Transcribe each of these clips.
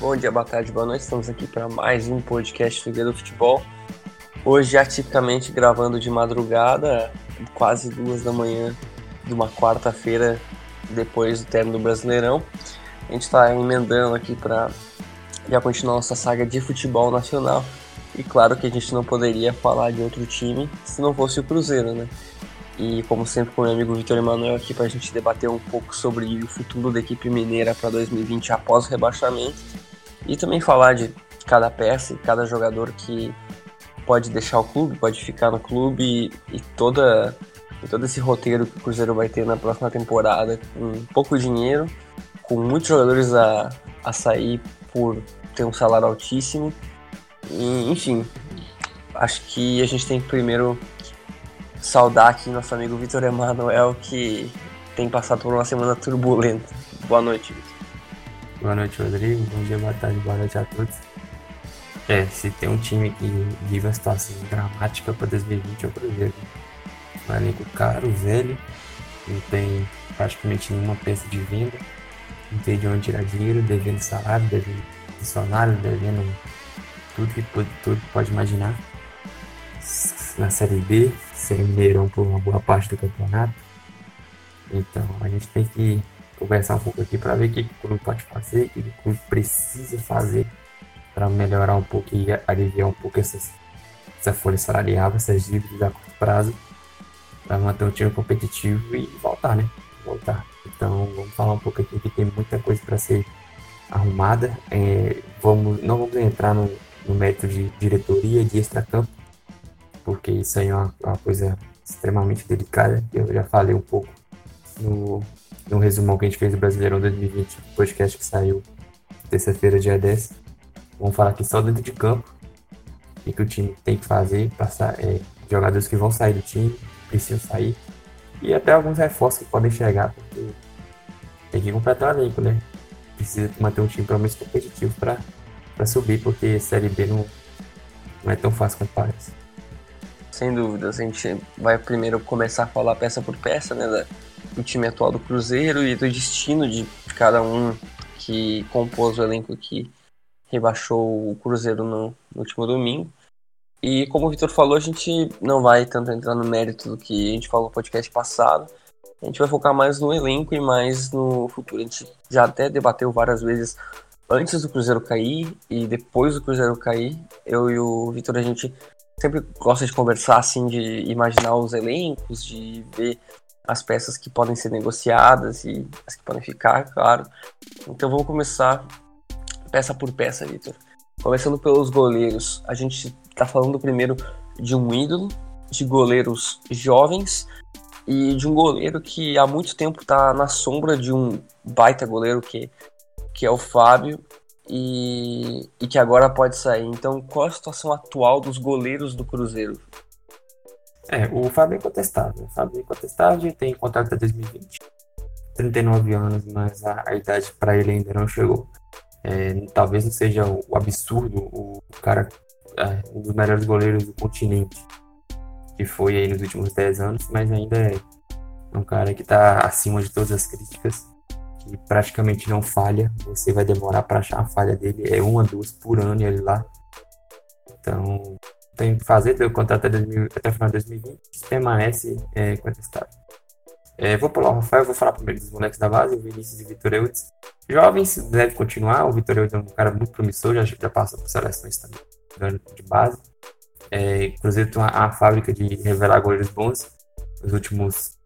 Bom dia, boa tarde, boa noite. Estamos aqui para mais um podcast do Guia do Futebol. Hoje, atipicamente gravando de madrugada, quase duas da manhã de uma quarta-feira, depois do término do Brasileirão. A gente está emendando aqui para já continuar nossa saga de futebol nacional. E claro que a gente não poderia falar de outro time se não fosse o Cruzeiro, né? E como sempre com o meu amigo Vitor Emanuel aqui para a gente debater um pouco sobre o futuro da equipe mineira para 2020 após o rebaixamento e também falar de cada peça e cada jogador que pode deixar o clube, pode ficar no clube e, e toda e todo esse roteiro que o Cruzeiro vai ter na próxima temporada com pouco dinheiro, com muitos jogadores a, a sair por ter um salário altíssimo. E, enfim, acho que a gente tem que primeiro saudar aqui nosso amigo Vitor Emanuel, que tem passado por uma semana turbulenta. Boa noite, Vitor. Boa noite, Rodrigo. Bom dia, boa tarde, boa noite a todos. É, se tem um time que vive uma situação dramática para 2020 é o Cruzeiro. Um elenco caro, velho, não tem praticamente nenhuma peça de venda, não tem de onde tirar dinheiro, devendo salário, devendo funcionário, devendo tudo que pode, tudo pode imaginar. Na Série B, sem Mineirão por uma boa parte do campeonato. Então a gente tem que conversar um pouco aqui para ver o que o clube pode fazer, o que o clube precisa fazer para melhorar um pouco e aliviar um pouco essas, essa folha salarial, essas dívidas a curto prazo, para manter um time competitivo e voltar, né? Voltar. Então vamos falar um pouco aqui que tem muita coisa para ser arrumada. É, vamos, não vamos entrar no, no mérito de diretoria, de extracampo, porque isso aí é uma, uma coisa extremamente delicada. Eu já falei um pouco no, no resumão que a gente fez do Brasileirão 2020, podcast que saiu terça-feira, dia 10. Vamos falar aqui só dentro de campo. O que o time tem que fazer, passar, é, jogadores que vão sair do time, precisam sair. E até alguns reforços que podem chegar, porque tem que completar o elenco, né? Precisa manter um time pelo menos competitivo para subir, porque Série B não, não é tão fácil quanto parece sem dúvidas. A gente vai primeiro começar a falar peça por peça, né, do time atual do Cruzeiro e do destino de cada um que compôs o elenco que rebaixou o Cruzeiro no, no último domingo. E como o Vitor falou, a gente não vai tanto entrar no mérito do que a gente falou no podcast passado. A gente vai focar mais no elenco e mais no futuro. A gente já até debateu várias vezes antes do Cruzeiro cair e depois do Cruzeiro cair. Eu e o Vitor, a gente sempre gosta de conversar, assim, de imaginar os elencos, de ver as peças que podem ser negociadas e as que podem ficar, claro. Então vamos começar peça por peça, Vitor. Começando pelos goleiros. A gente está falando primeiro de um ídolo, de goleiros jovens e de um goleiro que há muito tempo está na sombra de um baita goleiro que, que é o Fábio e, e que agora pode sair. Então, qual a situação atual dos goleiros do Cruzeiro? É, o Fábio é incontestável. O Fábio é incontestável tem contrato até 2020. 39 anos, mas a, a idade para ele ainda não chegou. É, talvez não seja o, o absurdo, o, cara, é, um dos melhores goleiros do continente, que foi aí nos últimos 10 anos, mas ainda é um cara que está acima de todas as críticas que praticamente não falha. Você vai demorar para achar a falha dele, é uma, duas por ano ele lá. Então, tem que fazer, o contrato até, 2000, até o final de 2020, permanece é, contestável. É, vou pular o Rafael, vou falar primeiro dos moleques da base, o Vinícius e o Vitor Eudes. Jovens, deve continuar, o Vitor Eudes é um cara muito promissor, já, já passou por seleções também, de base. É, Cruzeiro tem uma fábrica de revelar goleiros bons. Nos últimos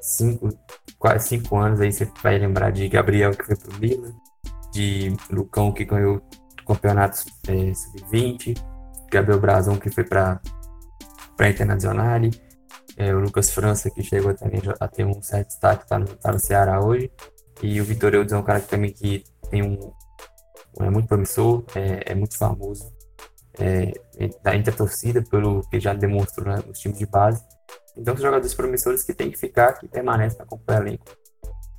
cinco, quase cinco anos aí você vai lembrar de Gabriel que foi pro Milan, de Lucão que ganhou campeonatos é, sub-20, Gabriel Brazão que foi para para Internacional, é, o Lucas França que chegou também a ter um certo destaque, tá no, tá no Ceará hoje, e o Vitor Eudes é um cara que também que tem um é muito promissor, é, é muito famoso. É, entre a torcida pelo que já demonstrou né, nos times de base. Então, são jogadores promissores que tem que ficar, que permanecem para acompanhar o elenco.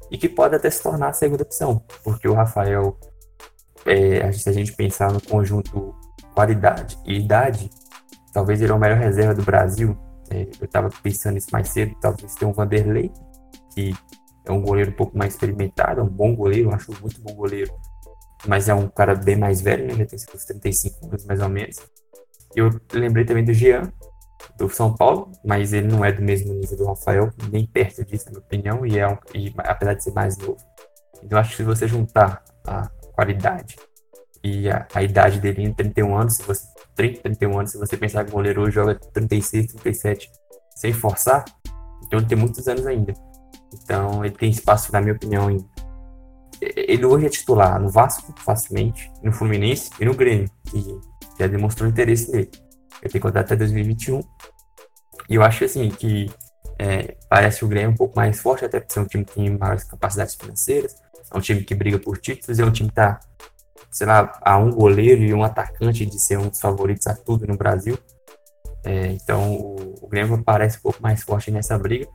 E que pode até se tornar a segunda opção, porque o Rafael, é, se a gente pensar no conjunto qualidade e idade, talvez ele é o melhor reserva do Brasil. É, eu estava pensando nisso mais cedo, talvez tenha um Vanderlei, que é um goleiro um pouco mais experimentado, é um bom goleiro, acho muito bom goleiro. mas é um cara bem mais velho, né? Tem seus 35 anos mais ou menos. Eu lembrei também do Jean, do São Paulo, mas ele não é do mesmo nível do Rafael, nem perto disso, na minha opinião, e, é um, e apesar de ser mais novo. Então acho que se você juntar a qualidade e a, a idade dele em 31 anos, se você 30, 31 anos, se você pensar que o goleiro hoje joga 36, 37 sem forçar, então ele tem muitos anos ainda. Então ele tem espaço, na minha opinião, em... ele hoje é titular no Vasco, facilmente, no Fluminense e no Grêmio, que já demonstrou interesse nele. Ele tem contrato até 2021. E eu acho assim que é, parece o Grêmio um pouco mais forte, até por ser um time que tem maiores capacidades financeiras. É um time que briga por títulos, é um time que tá, sei lá, a um goleiro e um atacante de ser um dos favoritos a tudo no Brasil. É, então o, o Grêmio parece um pouco mais forte nessa briga.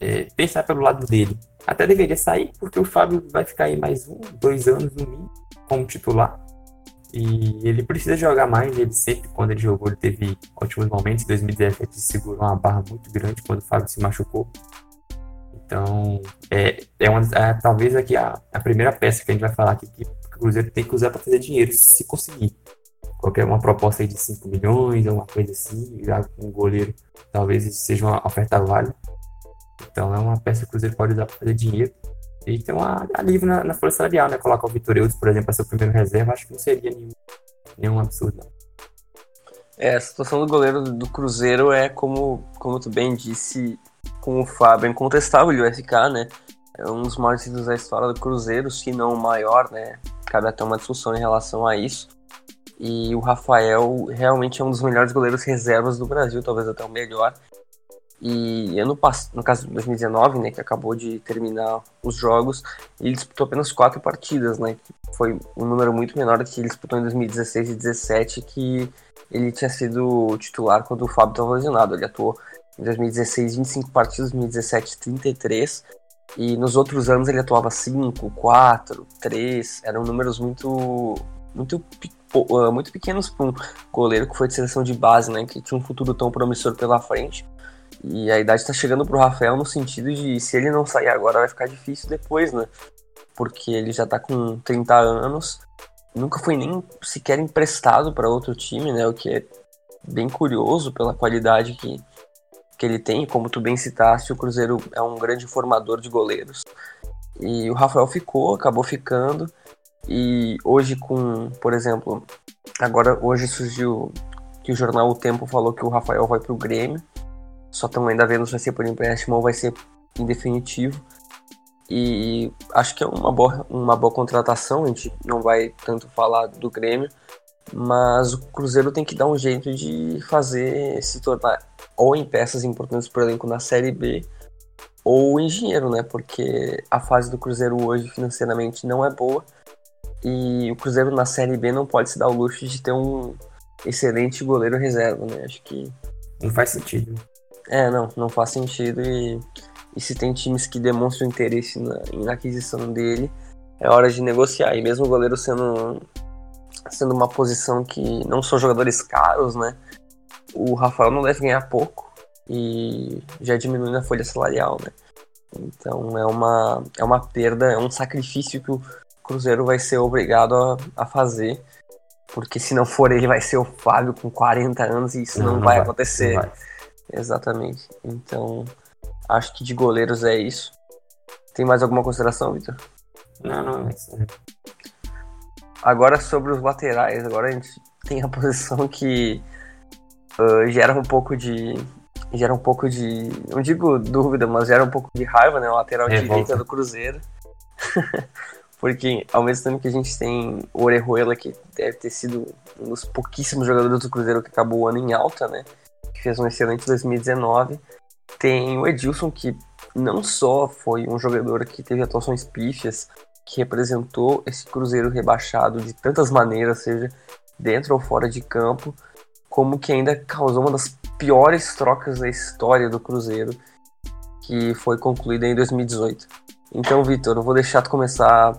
É, pensar pelo lado dele. Até deveria sair, porque o Fábio vai ficar aí mais um, dois anos no mínimo como titular. E ele precisa jogar mais. Ele sempre, quando ele jogou, ele teve ótimos momentos. Em 2017, segurou uma barra muito grande quando o Fábio se machucou. Então, é, é, uma, é talvez aqui a, a primeira peça que a gente vai falar aqui que o Cruzeiro tem que usar para fazer dinheiro, se conseguir. Qualquer uma proposta aí de 5 milhões, alguma coisa assim, um goleiro, talvez seja uma oferta válida. Então, é uma peça que o Cruzeiro pode usar para fazer dinheiro. E tem uma alívio na, na folha salarial, né? Colocar o Vitor Eudes, por exemplo, para ser o primeiro reserva, acho que não seria nenhum, nenhum absurdo. Não. É, a situação do goleiro do Cruzeiro é como, como tu bem disse, com o Fábio, é incontestável, vai ficar, né? É um dos maiores da história do Cruzeiro, se não o maior, né? Cabe até uma discussão em relação a isso. E o Rafael realmente é um dos melhores goleiros reservas do Brasil, talvez até o melhor. E ano passado, no caso de 2019, né, que acabou de terminar os jogos, ele disputou apenas quatro partidas, né, que foi um número muito menor do que ele disputou em 2016 e 2017, que ele tinha sido titular quando o Fábio estava lesionado. Ele atuou em 2016 25 partidas, 2017 33, e nos outros anos ele atuava 5, 4, 3, eram números muito muito ah, muito pequenos para um goleiro que foi de seleção de base, né, que tinha um futuro tão promissor pela frente. E a idade está chegando pro Rafael no sentido de se ele não sair agora vai ficar difícil depois, né? Porque ele já tá com 30 anos, nunca foi nem sequer emprestado para outro time, né? O que é bem curioso pela qualidade que, que ele tem. Como tu bem citaste, o Cruzeiro é um grande formador de goleiros. E o Rafael ficou, acabou ficando. E hoje com, por exemplo, agora hoje surgiu que o jornal O Tempo falou que o Rafael vai pro Grêmio. Só estamos ainda vendo se vai ser por empréstimo ou vai ser em definitivo. E acho que é uma boa, uma boa contratação, a gente não vai tanto falar do Grêmio, mas o Cruzeiro tem que dar um jeito de fazer se tornar ou em peças importantes para o elenco na Série B ou em dinheiro, né? Porque a fase do Cruzeiro hoje financeiramente não é boa e o Cruzeiro na Série B não pode se dar o luxo de ter um excelente goleiro reserva, né? Acho que não faz sentido. É, não, não faz sentido e, e se tem times que demonstram interesse na, na aquisição dele, é hora de negociar. E mesmo o goleiro sendo, sendo uma posição que não são jogadores caros, né? O Rafael não deve ganhar pouco e já diminui na folha salarial, né? Então é uma, é uma perda, é um sacrifício que o Cruzeiro vai ser obrigado a, a fazer. Porque se não for ele, vai ser o Fábio com 40 anos e isso não, não, não vai, vai, acontecer. Não vai. Exatamente. Então, acho que de goleiros é isso. Tem mais alguma consideração, Vitor? Não, não, é isso. Agora sobre os laterais, agora a gente tem a posição que uh, gera um pouco de. Gera um pouco de. Não digo dúvida, mas gera um pouco de raiva, né? O lateral é, direita do Cruzeiro. Porque ao mesmo tempo que a gente tem o Orejuela, que deve ter sido um dos pouquíssimos jogadores do Cruzeiro que acabou o ano em alta, né? que fez um excelente 2019. Tem o Edilson, que não só foi um jogador que teve atuações pífias, que representou esse Cruzeiro rebaixado de tantas maneiras, seja dentro ou fora de campo, como que ainda causou uma das piores trocas da história do Cruzeiro, que foi concluída em 2018. Então, Vitor, eu vou deixar tu começar,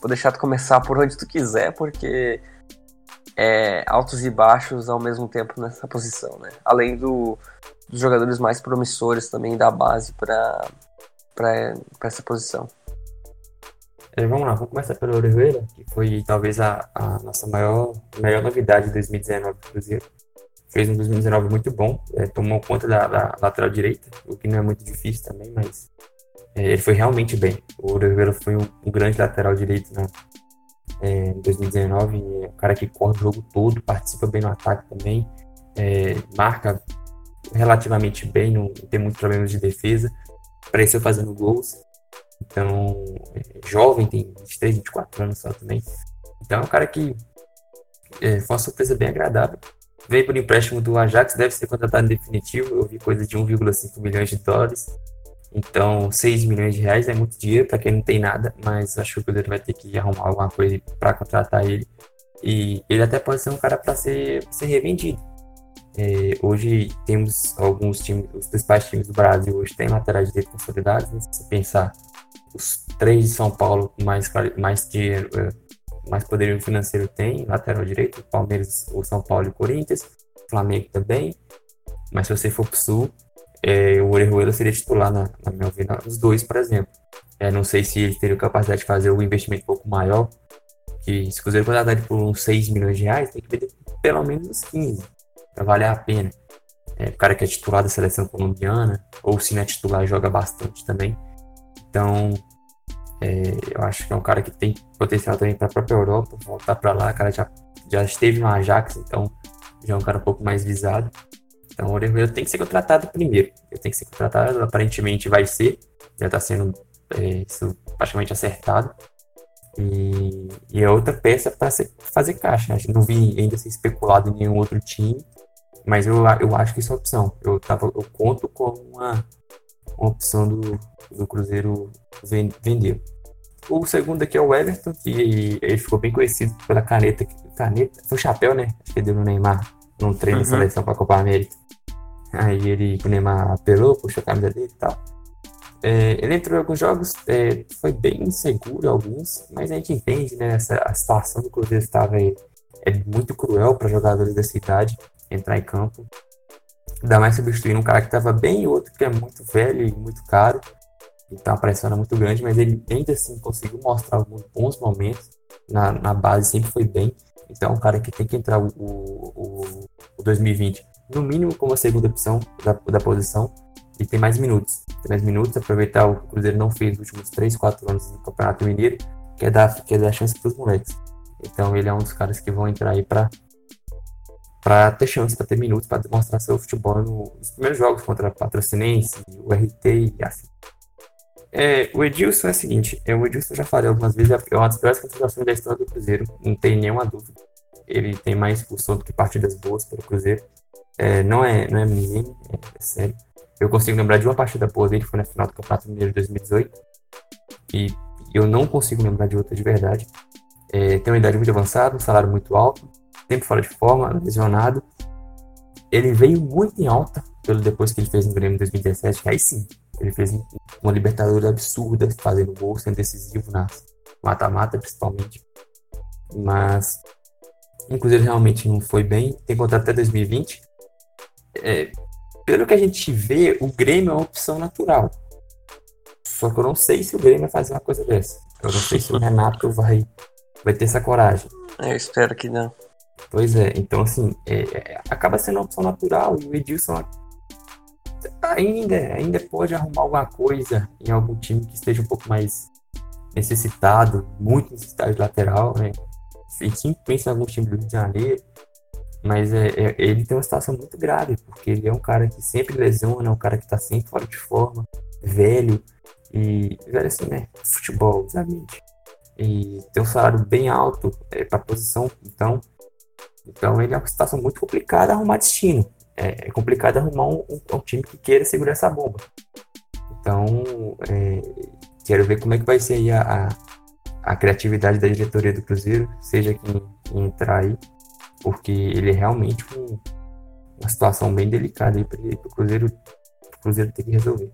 vou deixar tu começar por onde tu quiser, porque é, altos e baixos ao mesmo tempo nessa posição, né? Além do, dos jogadores mais promissores também da base para essa posição. É, vamos lá, vamos começar pelo Orejuela, que foi talvez a, a nossa maior, maior novidade de 2019 do Cruzeiro. Fez um 2019 muito bom, é, tomou conta da, da, lateral direita, o que não é muito difícil também, mas é, ele foi realmente bem. O Orejuela foi um, um, grande lateral direito né, em 2019, é um cara que corre o jogo todo, participa bem no ataque também, é, marca relativamente bem, não tem muitos problemas de defesa, apareceu fazendo gols. Então, jovem, tem 23, 24 anos só também. Então, é um cara que é, foi uma surpresa bem agradável. Veio por empréstimo do Ajax, deve ser contratado em definitivo. Eu vi coisa de 1,5 milhões de dólares. Então, 6 milhões de reais é muito dinheiro para quem não tem nada, mas acho que o Cruzeiro vai ter que arrumar alguma coisa para contratar ele. E ele até pode ser um cara para ser, ser revendido. É, hoje temos alguns times, os principais times do Brasil hoje têm laterais direito consolidados. Né? Se você pensar, os três de São Paulo mais, mais dinheiro, é, mais poderio financeiro tem, lateral direito, Palmeiras, o São Paulo e o Corinthians, Flamengo também. Mas se você for pro Sul, é, o Orejuela seria titular, na, na minha opinião, os dois, por exemplo. É, não sei se ele teria capacidade de fazer um investimento um pouco maior, que se o Cruzeiro contratar por uns 6 milhões de reais, tem que vender pelo menos uns 15 para valer a pena. É, o cara que é titular da seleção colombiana, ou se não é titular, joga bastante também. Então, é, eu acho que é um cara que tem potencial também para a própria Europa, voltar para lá. O cara já, já esteve no Ajax, então já é um cara um pouco mais visado. Então, o Orejuela tem que ser contratado primeiro. Ele tem que ser contratado, aparentemente vai ser, já está sendo é, isso praticamente acertado. E, e é outra peça para fazer caixa. Né? Não vi ainda ser especulado em nenhum outro time. Mas eu, eu acho que isso é opção. Eu, tava, eu conto com uma, uma opção do, do Cruzeiro vender. O segundo aqui é o Everton, que ele ficou bem conhecido pela caneta. Caneta? Foi o chapéu, né? Que deu no Neymar, num treino uhum. de seleção para a Copa América. Aí ele, o Neymar apelou, puxou a camisa dele e tal. É, ele entrou em alguns jogos, é, foi bem inseguro alguns, mas a gente entende, né? Essa, a situação do Cruzeiro estava aí, é muito cruel para jogadores dessa idade entrar em campo. Ainda mais substituindo um cara que estava bem e outro que é muito velho e muito caro. Então a pressão era muito grande, mas ele ainda assim conseguiu mostrar alguns bons momentos. Na, na base sempre foi bem. Então é um cara que tem que entrar o, o, o 2020, no mínimo como a segunda opção da, da posição, e tem mais minutos. Tem mais minutos, aproveitar o que o Cruzeiro não fez nos últimos 3, 4 anos no Campeonato Mineiro, que é dar, que é dar chance para os moleques. Então ele é um dos caras que vão entrar aí para para ter chance, para ter minutos, para demonstrar seu futebol nos primeiros jogos contra a Patrocinense, o RT e assim. É, o Edilson é o seguinte, é, o Edilson já falei algumas vezes, é uma das piores contratações da história do Cruzeiro, não tem nenhuma dúvida. Ele tem mais expulsão do que partidas boas pelo Cruzeiro. É, não é, não é menino, é, é, sério. Eu consigo lembrar de uma partida boa dele, foi na final do Campeonato Mineiro de 2018. E eu não consigo lembrar de outra de verdade. É, tem uma idade muito avançada, um salário muito alto, tempo fora de forma, lesionado. Ele veio muito em alta pelo depois que ele fez no Grêmio em 2017, que aí sim, ele fez uma Libertadores absurda, fazendo gol, sendo decisivo na mata-mata principalmente. Mas, inclusive, realmente não foi bem. Tem contrato até 2020. É, pelo que a gente vê, o Grêmio é uma opção natural. Só que eu não sei se o Grêmio vai fazer uma coisa dessa. Eu não sei se o Renato vai, vai ter essa coragem. Eu espero que não. Pois é, então assim, é, é, acaba sendo uma opção natural e o Edilson ainda, ainda pode arrumar alguma coisa em algum time que esteja um pouco mais necessitado, muito necessitado de lateral, né? Quem pensa em algum time do Rio de Janeiro, mas é, é, ele tem uma situação muito grave, porque ele é um cara que sempre lesiona, é um cara que tá sempre fora de forma, velho, e velho assim, né? Futebol, obviamente. E tem um salário bem alto é, para posição, então então ele é uma situação muito complicada arrumar destino. É, é complicado arrumar um, um, time que queira segurar essa bomba. Então, é, quero ver como é que vai ser aí a, a, a criatividade da diretoria do Cruzeiro, seja quem, quem entrar aí, porque ele é realmente um, uma situação bem delicada aí para o Cruzeiro, Cruzeiro ter que resolver.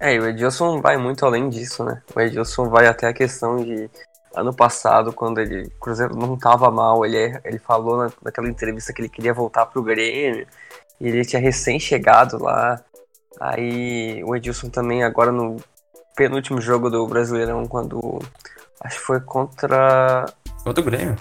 É, e o Edilson vai muito além disso, né? O Edilson vai até a questão de ano passado, quando ele Cruzeiro não estava mal, ele, ele falou na, naquela entrevista que ele queria voltar pro Grêmio, e ele tinha recém chegado lá. Aí o Edilson também agora no penúltimo jogo do Brasileirão, quando Acho que foi contra. Contra o Grêmio.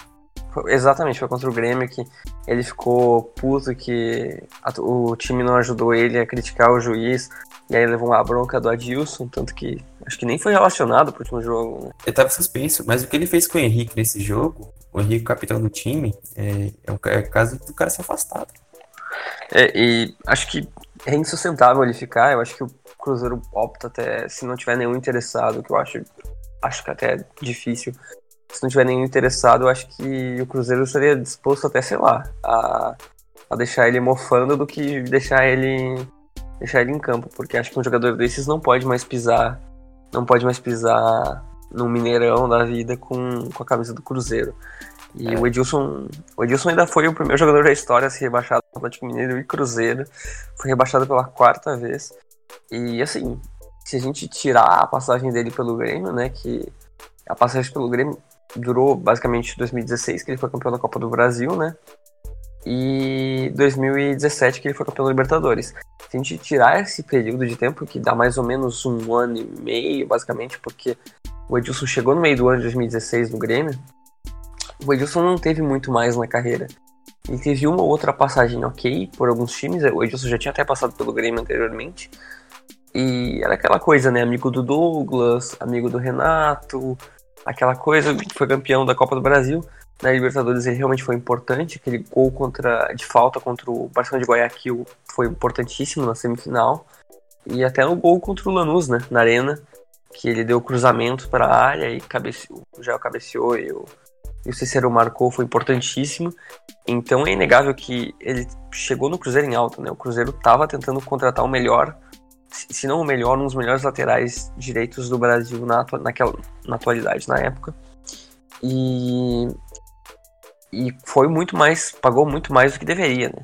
Exatamente, foi contra o Grêmio que ele ficou puto que o time não ajudou ele a criticar o juiz. E aí levou uma bronca do Adilson, tanto que acho que nem foi relacionado pro último jogo. Né? Ele tava suspenso, mas o que ele fez com o Henrique nesse jogo, o Henrique, capitão do time, é, é, um, é caso do cara ser afastado. É, e acho que é insustentável ele ficar. Eu acho que o Cruzeiro opta até, se não tiver nenhum interessado, que eu acho, acho que até é difícil. Se não tiver nenhum interessado, eu acho que o Cruzeiro estaria disposto até, sei lá, a, a deixar ele mofando do que deixar ele deixar ele em campo, porque acho que um jogador desses não pode mais pisar, não pode mais pisar no Mineirão da vida com, com a camisa do Cruzeiro. E é. o Edilson, o Edilson ainda foi o primeiro jogador da história a ser rebaixado do Atlético Mineiro e Cruzeiro. Foi rebaixado pela quarta vez. E assim, se a gente tirar a passagem dele pelo Grêmio, né, que a passagem pelo Grêmio durou basicamente 2016, que ele foi campeão da Copa do Brasil, né? E 2017 que ele foi campeão da Libertadores. Se a gente tirar esse período de tempo, que dá mais ou menos um ano e meio, basicamente, porque o Edilson chegou no meio do ano de 2016 no Grêmio, o Edilson não teve muito mais na carreira. Ele teve uma ou outra passagem ok por alguns times. O Edilson já tinha até passado pelo Grêmio anteriormente. E era aquela coisa, né? Amigo do Douglas, amigo do Renato, aquela coisa. Foi campeão da Copa do Brasil. Na Libertadores ele realmente foi importante. Aquele gol contra, de falta contra o Barcelona de Guayaquil foi importantíssimo na semifinal. E até no gol contra o Lanús, né? Na Arena, que ele deu cruzamento para a área e cabeceou, já cabeceou e o e o Cícero marcou foi importantíssimo. Então é inegável que ele chegou no Cruzeiro em alta, né? O Cruzeiro estava tentando contratar o melhor, se não o melhor, um dos melhores laterais direitos do Brasil na, naquela, na atualidade, na época. E, e foi muito mais, pagou muito mais do que deveria, né?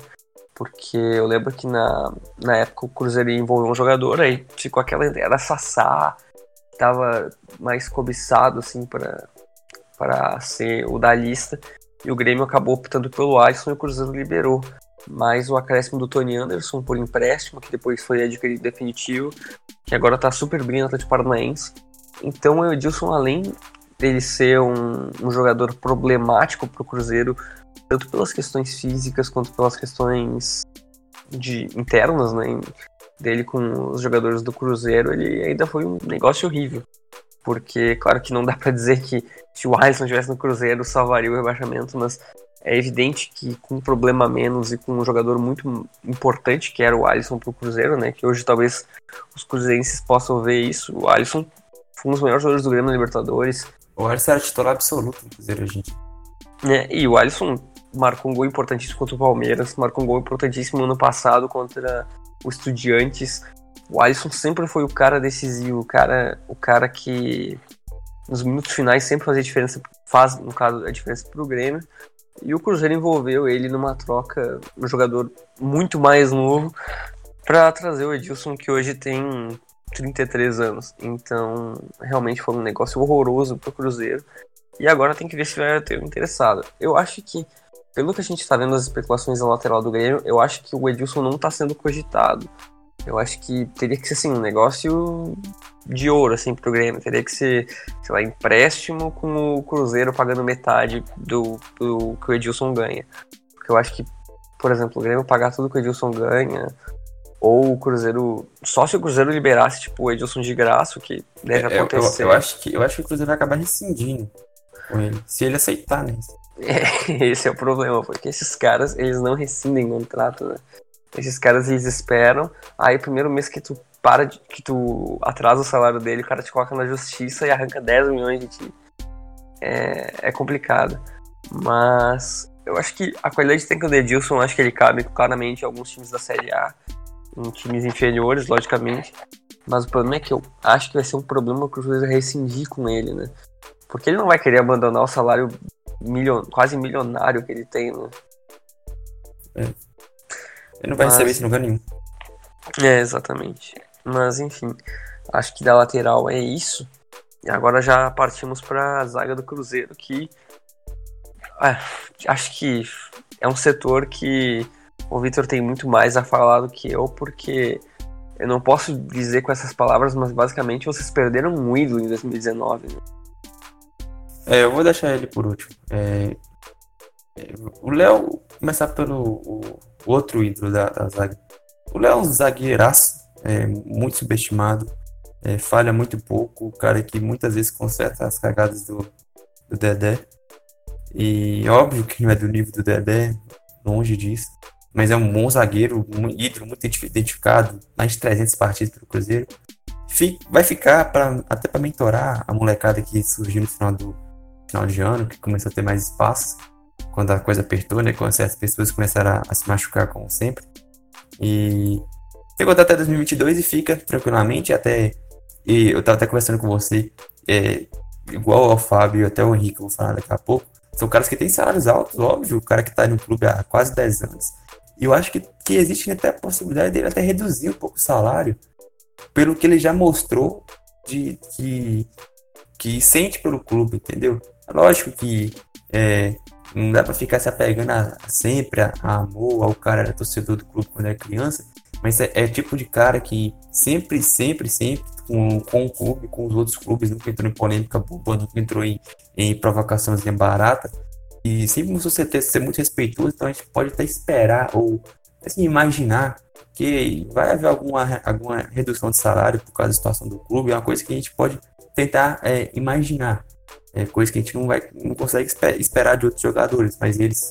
Porque eu lembro que na, na época o Cruzeiro envolveu um jogador, aí ficou aquela ideia da Sassá, tava mais cobiçado, assim, para ser o da lista. E o Grêmio acabou optando pelo Alisson e o Cruzeiro liberou. Mas o acréscimo do Tony Anderson por empréstimo, que depois foi adquirido definitivo, que agora está super bem no Atlético Paranaense. Então o Edilson, além dele ser um, um jogador problemático para o Cruzeiro, tanto pelas questões físicas quanto pelas questões de internas, né, dele com os jogadores do Cruzeiro, ele ainda foi um negócio horrível porque claro que não dá para dizer que se o Alisson estivesse no Cruzeiro salvaria o rebaixamento, mas é evidente que com um problema menos e com um jogador muito importante que era o Alisson para o Cruzeiro, né, que hoje talvez os cruzeirenses possam ver isso, o Alisson foi um dos melhores jogadores do Grêmio na Libertadores. O Alisson era titular absoluto no Cruzeiro, gente. É, e o Alisson marcou um gol importantíssimo contra o Palmeiras, marcou um gol importantíssimo no ano passado contra o Estudiantes, o Alisson sempre foi o cara decisivo, o cara, o cara que nos minutos finais sempre fazia diferença, faz, no caso, a diferença pro Grêmio. E o Cruzeiro envolveu ele numa troca, um jogador muito mais novo, para trazer o Edilson, que hoje tem 33 anos. Então, realmente foi um negócio horroroso pro Cruzeiro. E agora tem que ver se vai ter um interessado. Eu acho que, pelo que a gente está vendo as especulações na lateral do Grêmio, eu acho que o Edilson não está sendo cogitado. Eu acho que teria que ser assim, um negócio de ouro assim pro Grêmio. Teria que ser, sei lá, empréstimo com o Cruzeiro pagando metade do, do que o Edilson ganha. Porque eu acho que, por exemplo, o Grêmio pagar tudo que o Edilson ganha, ou o Cruzeiro. Só se o Cruzeiro liberasse, tipo, o Edilson de graça, o que deve é, acontecer. Eu, eu, acho que, eu acho que o Cruzeiro vai acabar rescindindo com ele. Se ele aceitar, né? É, esse é o problema, porque esses caras, eles não rescindem contrato, né? Esses caras eles esperam, aí o primeiro mês que tu para de, que tu atrasa o salário dele, o cara te coloca na justiça e arranca 10 milhões de ti. É, é complicado. Mas eu acho que a qualidade técnica do Edilson, acho que ele cabe claramente em alguns times da Série A, em times inferiores, logicamente. Mas o problema é que eu acho que vai ser um problema que o Cruzeiro rescindir com ele, né? Porque ele não vai querer abandonar o salário milion, quase milionário que ele tem, né? É. Ele não vai Mas... receber esse lugar nenhum. É, exatamente. Mas enfim, acho que da lateral é isso. E agora já partimos para a zaga do Cruzeiro, que é, acho que é um setor que o Vitor tem muito mais a falar do que eu, porque eu não posso dizer com essas palavras, mas basicamente vocês perderam um ídolo em 2019. Né? É, eu vou deixar ele por último. É, é o Léo, começar pelo o, outro ídolo da, da zaga. O Léo é um zagueiraço, é, muito subestimado, é, falha muito pouco, o cara que muitas vezes conserta as cagadas do, do Dedé. E óbvio que não é do nível do Dedé, longe disso. Mas é um bom zagueiro, um ídolo muito identificado, mais de 300 partidas pelo Cruzeiro. Vai ficar pra, até para mentorar a molecada que surgiu no final do final de ano, que começou a ter mais espaço, quando a coisa apertou, né? Quando certas pessoas começaram a, a se machucar, como sempre. E ficou até 2022 e fica tranquilamente até. E eu tava até conversando com você, é, igual ao Fábio até o Henrique, eu vou falar daqui a pouco. São caras que têm salários altos, óbvio, o cara que tá no clube há quase 10 anos. E eu acho que, que existe até a possibilidade dele até reduzir um pouco o salário, pelo que ele já mostrou de que, que sente pelo clube, entendeu? Lógico que é, não dá para ficar se apegando a sempre a, a, amor ao cara era torcedor do clube quando era criança, mas é, é tipo de cara que sempre, sempre, sempre com, com o clube, com os outros clubes, nunca entrou em polêmica boba, nunca entrou em, em provocaçãozinha barata. E sempre mostrou ser, ser muito respeitoso, então a gente pode até esperar ou assim, imaginar que vai haver alguma, alguma redução de salário por causa da situação do clube, é uma coisa que a gente pode tentar é, imaginar. É coisa que a gente não, vai, não consegue esperar de outros jogadores, mas eles,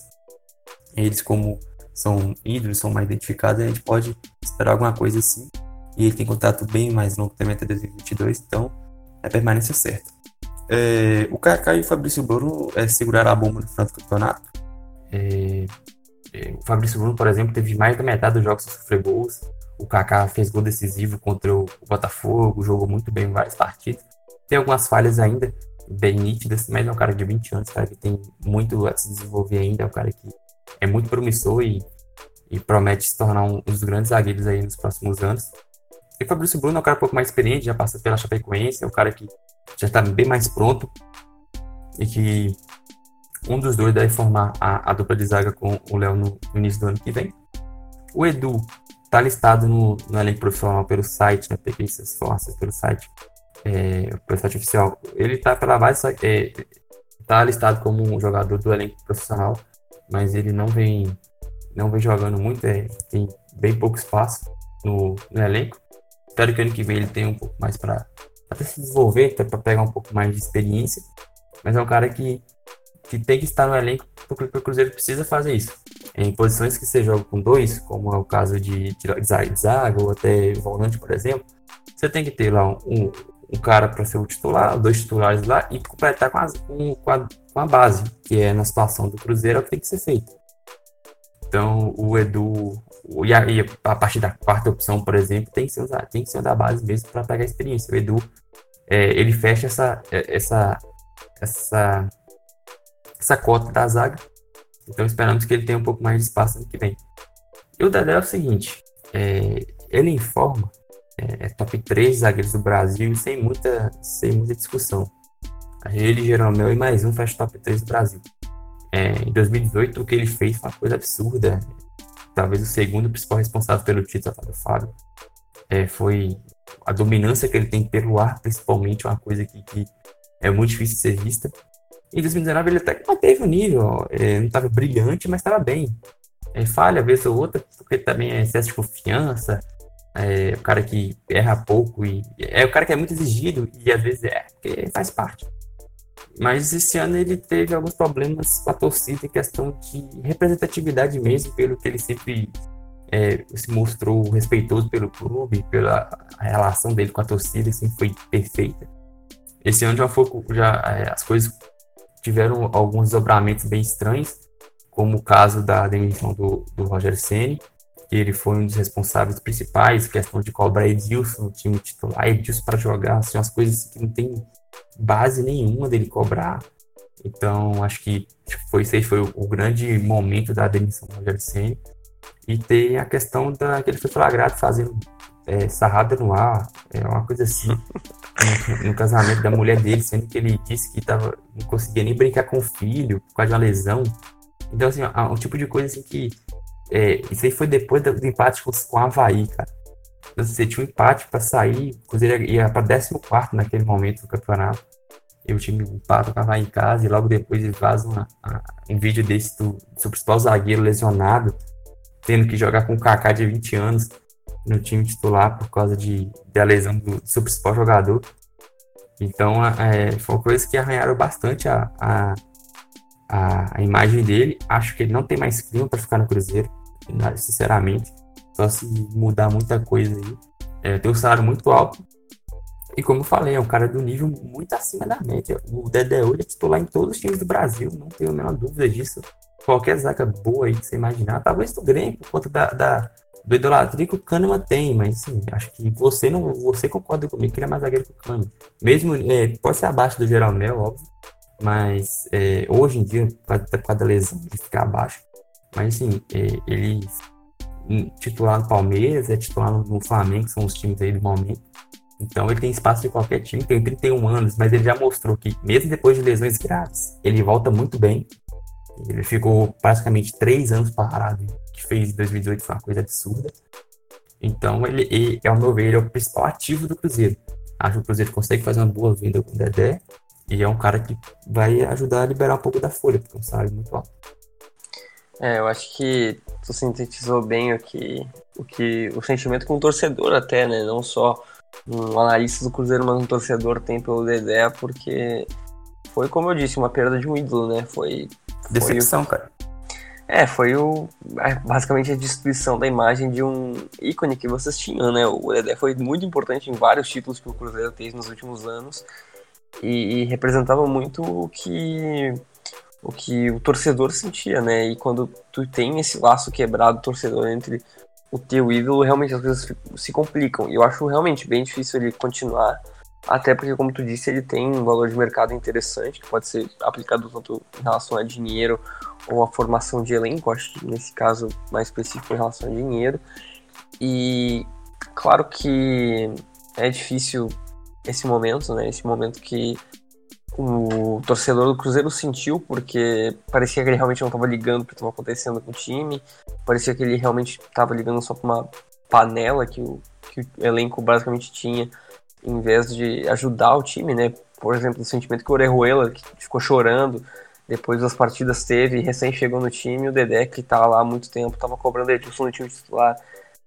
eles como são ídolos, são mais identificados, a gente pode esperar alguma coisa assim. E ele tem contato bem mais longo também até 2022, então é permanência certa. É, o Kaká e o Fabrício Bruno é, seguraram a bomba no final do campeonato. É, é, o Fabrício Bruno, por exemplo, teve mais da metade dos jogos sem sofrer gols. O Kaká fez gol decisivo contra o Botafogo, jogou muito bem em várias partidas. Tem algumas falhas ainda bem nítidas, mas é um cara de 20 anos, cara que tem muito a se desenvolver ainda, é um cara que é muito promissor e, e promete se tornar um, um dos grandes zagueiros aí nos próximos anos. E o Fabrício Bruno é um cara um pouco mais experiente, já passa pela Chapecoense, é um cara que já está bem mais pronto e que um dos dois deve formar a, a dupla de zaga com o Léo no, no, início do ano que vem. O Edu está listado no, no elenco profissional pelo site, né? Peguei essas informações pelo site, é, pelo site oficial. Ele está pela base, é, tá listado como um jogador do elenco profissional, mas ele não vem, não vem jogando muito, é, tem bem pouco espaço no, no elenco. Espero que ano que vem ele tenha um pouco mais para se desenvolver, até para pegar um pouco mais de experiência. Mas é um cara que, que tem que estar no elenco porque o Cruzeiro precisa fazer isso. Em posições que você joga com dois, como é o caso de, de zaga ou até volante, por exemplo, você tem que ter lá um, um cara para ser o titular, dois titulares lá e completar com a, com, a, com a base, que é na situação do Cruzeiro é o que tem que ser feito. Então, o Edu, e a, e a partir da quarta opção, por exemplo, tem que ser, tem que ser da base mesmo para pegar experiência. O Edu, é, ele fecha essa, é, essa, essa, essa cota da zaga. Então, esperamos que ele tenha um pouco mais de espaço no que vem. E o Dedé é o seguinte, é, ele informa é, é top 3 zagueiros do Brasil sem muita, sem muita discussão. Ele, Jeromel e mais um fecha top 3 do Brasil. É, em 2018, o que ele fez foi uma coisa absurda. Talvez o segundo principal responsável pelo título, o Fábio. É, foi a dominância que ele tem pelo ar, principalmente, uma coisa que, que é muito difícil de ser vista. Em 2019, ele até manteve o nível, é, não estava brilhante, mas estava bem. É, falha, vez ou outra, porque também é excesso de confiança, é o cara que erra pouco e é o cara que é muito exigido e às vezes é, porque faz parte. Mas esse ano ele teve alguns problemas com a torcida em questão de representatividade mesmo, pelo que ele sempre é, se mostrou respeitoso pelo clube, pela relação dele com a torcida, sempre foi perfeita. Esse ano já foi, já é, as coisas tiveram alguns dobramentos bem estranhos, como o caso da demissão do, do Roger que ele foi um dos responsáveis principais, questão de cobrar Edilson no time titular, Edilson para jogar, assim, umas coisas que não tem base nenhuma dele cobrar. Então, acho que foi, esse foi o, o grande momento da demissão do Rogério Senna. E tem a questão da que ele foi flagrado fazendo é, sarrada no ar, é uma coisa assim, no, no, casamento da mulher dele, sendo que ele disse que tava, não conseguia nem brincar com o filho por causa de uma lesão. Então, assim, é um tipo de coisa assim que. É, isso aí foi depois do, do empate com, com o Havaí, cara. Você tinha um empate para sair, o Cruzeiro ia para 14 naquele momento do campeonato. e o time empata o Cavalo em casa e logo depois ele faz uma, um vídeo desse do seu principal zagueiro lesionado, tendo que jogar com o Kaká de 20 anos no time titular por causa de, da lesão do, seu principal jogador. Então, é, foi uma coisa que arranharam bastante a, a, a, a imagem dele. Acho que ele não tem mais clima para ficar no Cruzeiro, sinceramente. Só se mudar muita coisa aí. É, tem um salário muito alto. E como eu falei, é um cara do nível muito acima da média. O Dedé hoje é titular em todos os times do Brasil, não tenho a menor dúvida disso. Qualquer zaga boa aí que você imaginar, talvez do Grêmio, por conta da, da do idolatria que o Kahneman tem, mas sim, acho que você não você concorda comigo que ele é mais zagueiro que o Kahneman. Mesmo, é, pode ser abaixo do Jeromel, óbvio, mas é, hoje em dia, por causa da lesão, ele fica abaixo. Mas assim, é, ele titular no Palmeiras, é titular no Flamengo, que são os times aí do momento. Então ele tem espaço de qualquer time, tem 31 anos, mas ele já mostrou que, mesmo depois de lesões graves, ele volta muito bem. Ele ficou praticamente três anos parado, que fez em 2018 foi uma coisa absurda. Então ele, ele ao meu ver, ele é o principal ativo do Cruzeiro. Acho que o Cruzeiro consegue fazer uma boa venda com o Dedé e é um cara que vai ajudar a liberar um pouco da folha, porque é um salário muito alto. É, eu acho que tu sintetizou bem o que o que o sentimento com o torcedor até, né? Não só um analista do Cruzeiro, mas um torcedor tem pelo Dedé, porque foi, como eu disse, uma perda de um ídolo, né? Foi. Decepção, foi o... cara. É, foi o, basicamente a destruição da imagem de um ícone que vocês tinham, né? O Dedé foi muito importante em vários títulos que o Cruzeiro teve nos últimos anos e, e representava muito o que o que o torcedor sentia, né? E quando tu tem esse laço quebrado torcedor entre o teu ídolo, realmente as coisas se complicam. E eu acho realmente bem difícil ele continuar, até porque, como tu disse, ele tem um valor de mercado interessante, que pode ser aplicado tanto em relação a dinheiro ou a formação de elenco, acho que nesse caso mais específico em relação a dinheiro. E claro que é difícil esse momento, né? Esse momento que o torcedor do Cruzeiro sentiu, porque parecia que ele realmente não estava ligando o que estava acontecendo com o time, parecia que ele realmente estava ligando só para uma panela que o, que o elenco basicamente tinha, em vez de ajudar o time, né? Por exemplo, o sentimento que o Orejuela, que ficou chorando depois das partidas teve, recém chegou no time, o Dedé, que estava lá há muito tempo, estava cobrando Edilson no time titular.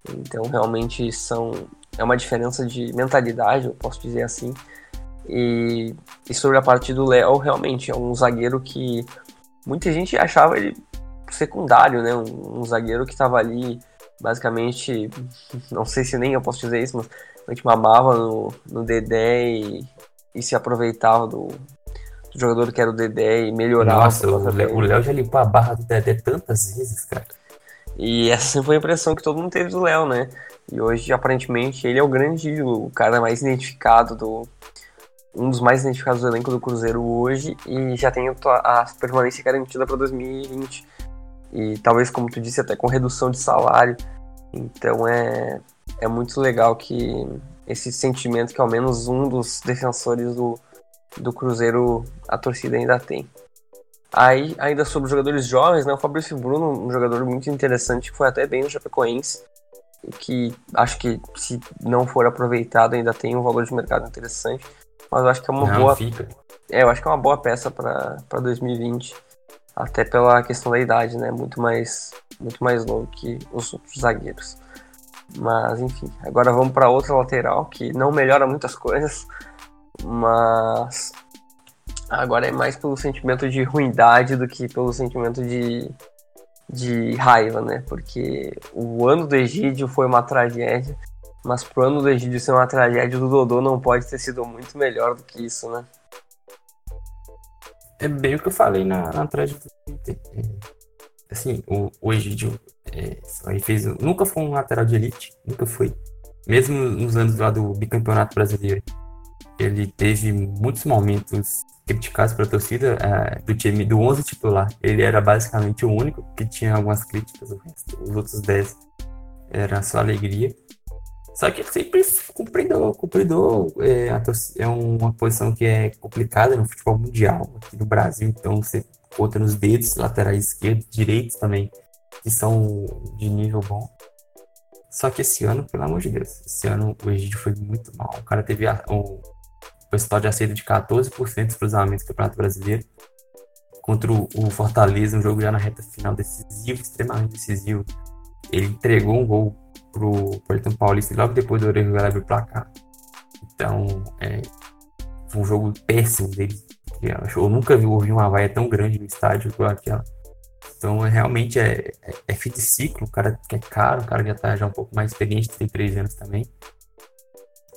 Então, realmente, são é uma diferença de mentalidade, eu posso dizer assim, e, e sobre a parte do Léo, realmente é um zagueiro que muita gente achava ele secundário, né? Um, um zagueiro que estava ali basicamente, não sei se nem eu posso dizer isso, mas a gente mamava no, no Dedé e, e se aproveitava do, do, jogador que era o Dedé e melhorava. Nossa, o Léo já limpou a barra do Dedé tantas vezes, cara. E essa foi a impressão que todo mundo teve do Léo, né? E hoje, aparentemente, ele é o grande, o cara mais identificado do, um dos mais identificados do elenco do Cruzeiro hoje e já tem a permanência garantida para 2020. E talvez, como tu disse, até com redução de salário. Então é, é muito legal que esse sentimento que ao menos um dos defensores do, do Cruzeiro a torcida ainda tem. Aí, ainda sobre os jogadores jovens, né, o Fabrício Bruno, um jogador muito interessante, que foi até bem no Chapecoense, que acho que se não for aproveitado ainda tem um valor de mercado interessante. Mas eu acho que é uma Não, boa. Fica. É, eu acho que é uma boa peça para 2020. Até pela questão da idade, né? Muito mais, muito mais novo que os outros zagueiros. Mas enfim, agora vamos para outra lateral que não melhora muitas coisas, mas agora é mais pelo sentimento de ruindade do que pelo sentimento de, de raiva, né? Porque o ano do Egídio foi uma tragédia mas pro ano do Egídio ser uma tragédia do Dodô não pode ter sido muito melhor do que isso, né? É bem o que eu falei na, na Twitter. É, assim, o, o Egídio é, fez, nunca foi um lateral de elite, nunca foi. Mesmo nos anos lá do bicampeonato brasileiro, ele teve muitos momentos criticados pela torcida é, do time do 11 titular. Ele era basicamente o único que tinha algumas críticas, os outros 10 era só alegria. Só que ele sempre cumpridor, cumpridor é, é uma posição que é complicada no futebol mundial, aqui no Brasil, então você conta nos dedos, laterais esquerdos, direitos também, que são de nível bom. Só que esse ano, pelo amor de Deus, esse ano o Egídio foi muito mal. O cara teve a, um, percentual de acerto de 14% dos cruzamentos do Campeonato Brasileiro. Contra o, Fortaleza, um jogo já na reta final decisivo, extremamente decisivo. Ele entregou um gol pro Portão Paulista e logo depois do Orejo abriu o placar. Então, é, foi um jogo péssimo dele. Eu nunca vi ouvir uma vaia tão grande no estádio igual aquela. Então, é, realmente é, é, é fim de ciclo. O cara que é caro, o cara já tá já um pouco mais experiente, tem três anos também.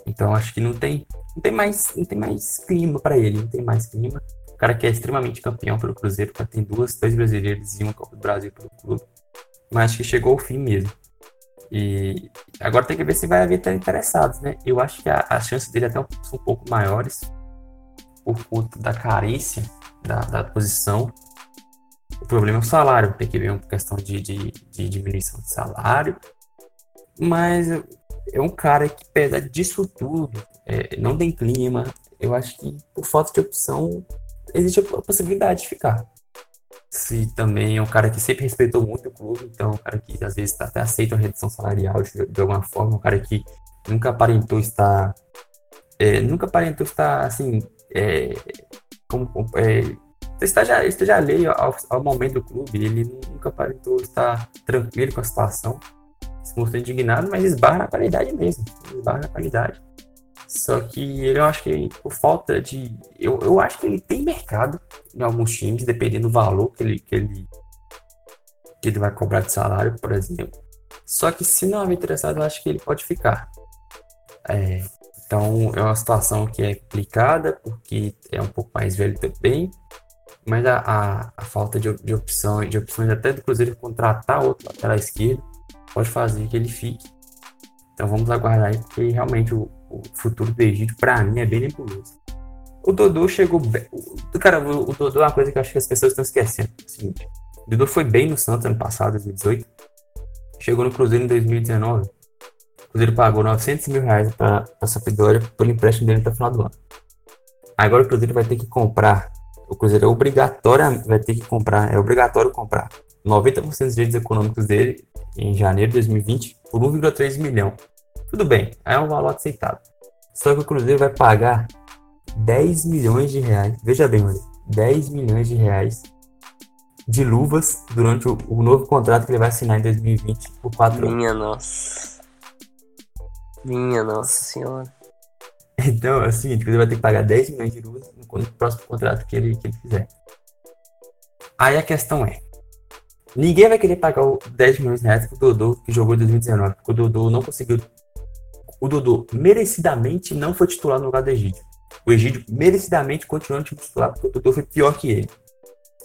Então, acho que não tem, não tem mais, não tem mais clima para ele, não tem mais clima. O cara que é extremamente campeão pelo Cruzeiro, tem duas, dois brasileiros e uma Copa do Brasil pelo clube. Mas acho que chegou ao fim mesmo. E agora tem que ver se vai haver interessados, né? Eu acho que as chances dele até são um pouco maiores por conta da carência da, da posição. O problema é o salário, tem que ver uma questão de, de, de diminuição de salário. Mas é um cara que, apesar disso tudo, é, não tem clima. Eu acho que por falta de opção, existe a possibilidade de ficar se também é um cara que sempre respeitou muito o clube, então é um cara que às vezes até aceita uma redução salarial de, de alguma forma, um cara que nunca aparentou estar. É, nunca aparentou estar assim. É, como, é, esteja, esteja alheio ao, ao, momento do clube, ele nunca aparentou estar tranquilo com a situação, mostrou indignado, mas esbarra na qualidade mesmo, esbarra na qualidade. Só que ele, eu acho que por falta de. Eu, eu acho que ele tem mercado em alguns times, dependendo do valor que ele, que ele, que ele vai cobrar de salário, por exemplo. Só que se não é interessado, eu acho que ele pode ficar. É, então é uma situação que é complicada, porque é um pouco mais velho também. Mas a, a, a falta de, de opções, de opções até do Cruzeiro contratar outro lateral esquerdo, pode fazer que ele fique. Então vamos aguardar aí, porque realmente o, o futuro do Egito, para mim, é bem nebuloso. O Dodô chegou cara, o, o Dodô é uma coisa que eu acho que as pessoas estão esquecendo. O seguinte, o Dodô foi bem no Santos ano passado, 2018. Chegou no Cruzeiro em 2019. O Cruzeiro pagou 900 mil reais para a Sampdoria pelo empréstimo dele até o final do ano. Agora o Cruzeiro vai ter que comprar. O Cruzeiro é obrigatório, vai ter que comprar, é obrigatório comprar 90% dos direitos econômicos dele em janeiro de 2020 por 1,3 milhão. Tudo bem, é um valor aceitável. Só que o Cruzeiro vai pagar 10 milhões de reais. Veja bem, mano, 10 milhões de reais de luvas durante o, o, novo contrato que ele vai assinar em 2020 por 4 anos. Minha nossa. Minha nossa senhora. Então, é o seguinte, ele vai ter que pagar 10 milhões de luvas no próximo contrato que ele, que ele fizer. Aí a questão é, ninguém vai querer pagar o 10 milhões de reais pro Dodô que jogou em 2019, porque o Dodô não conseguiu o Dodô merecidamente não foi titular no lugar do Egídio. O Egídio merecidamente continuou no time titular porque o Dodô foi pior que ele.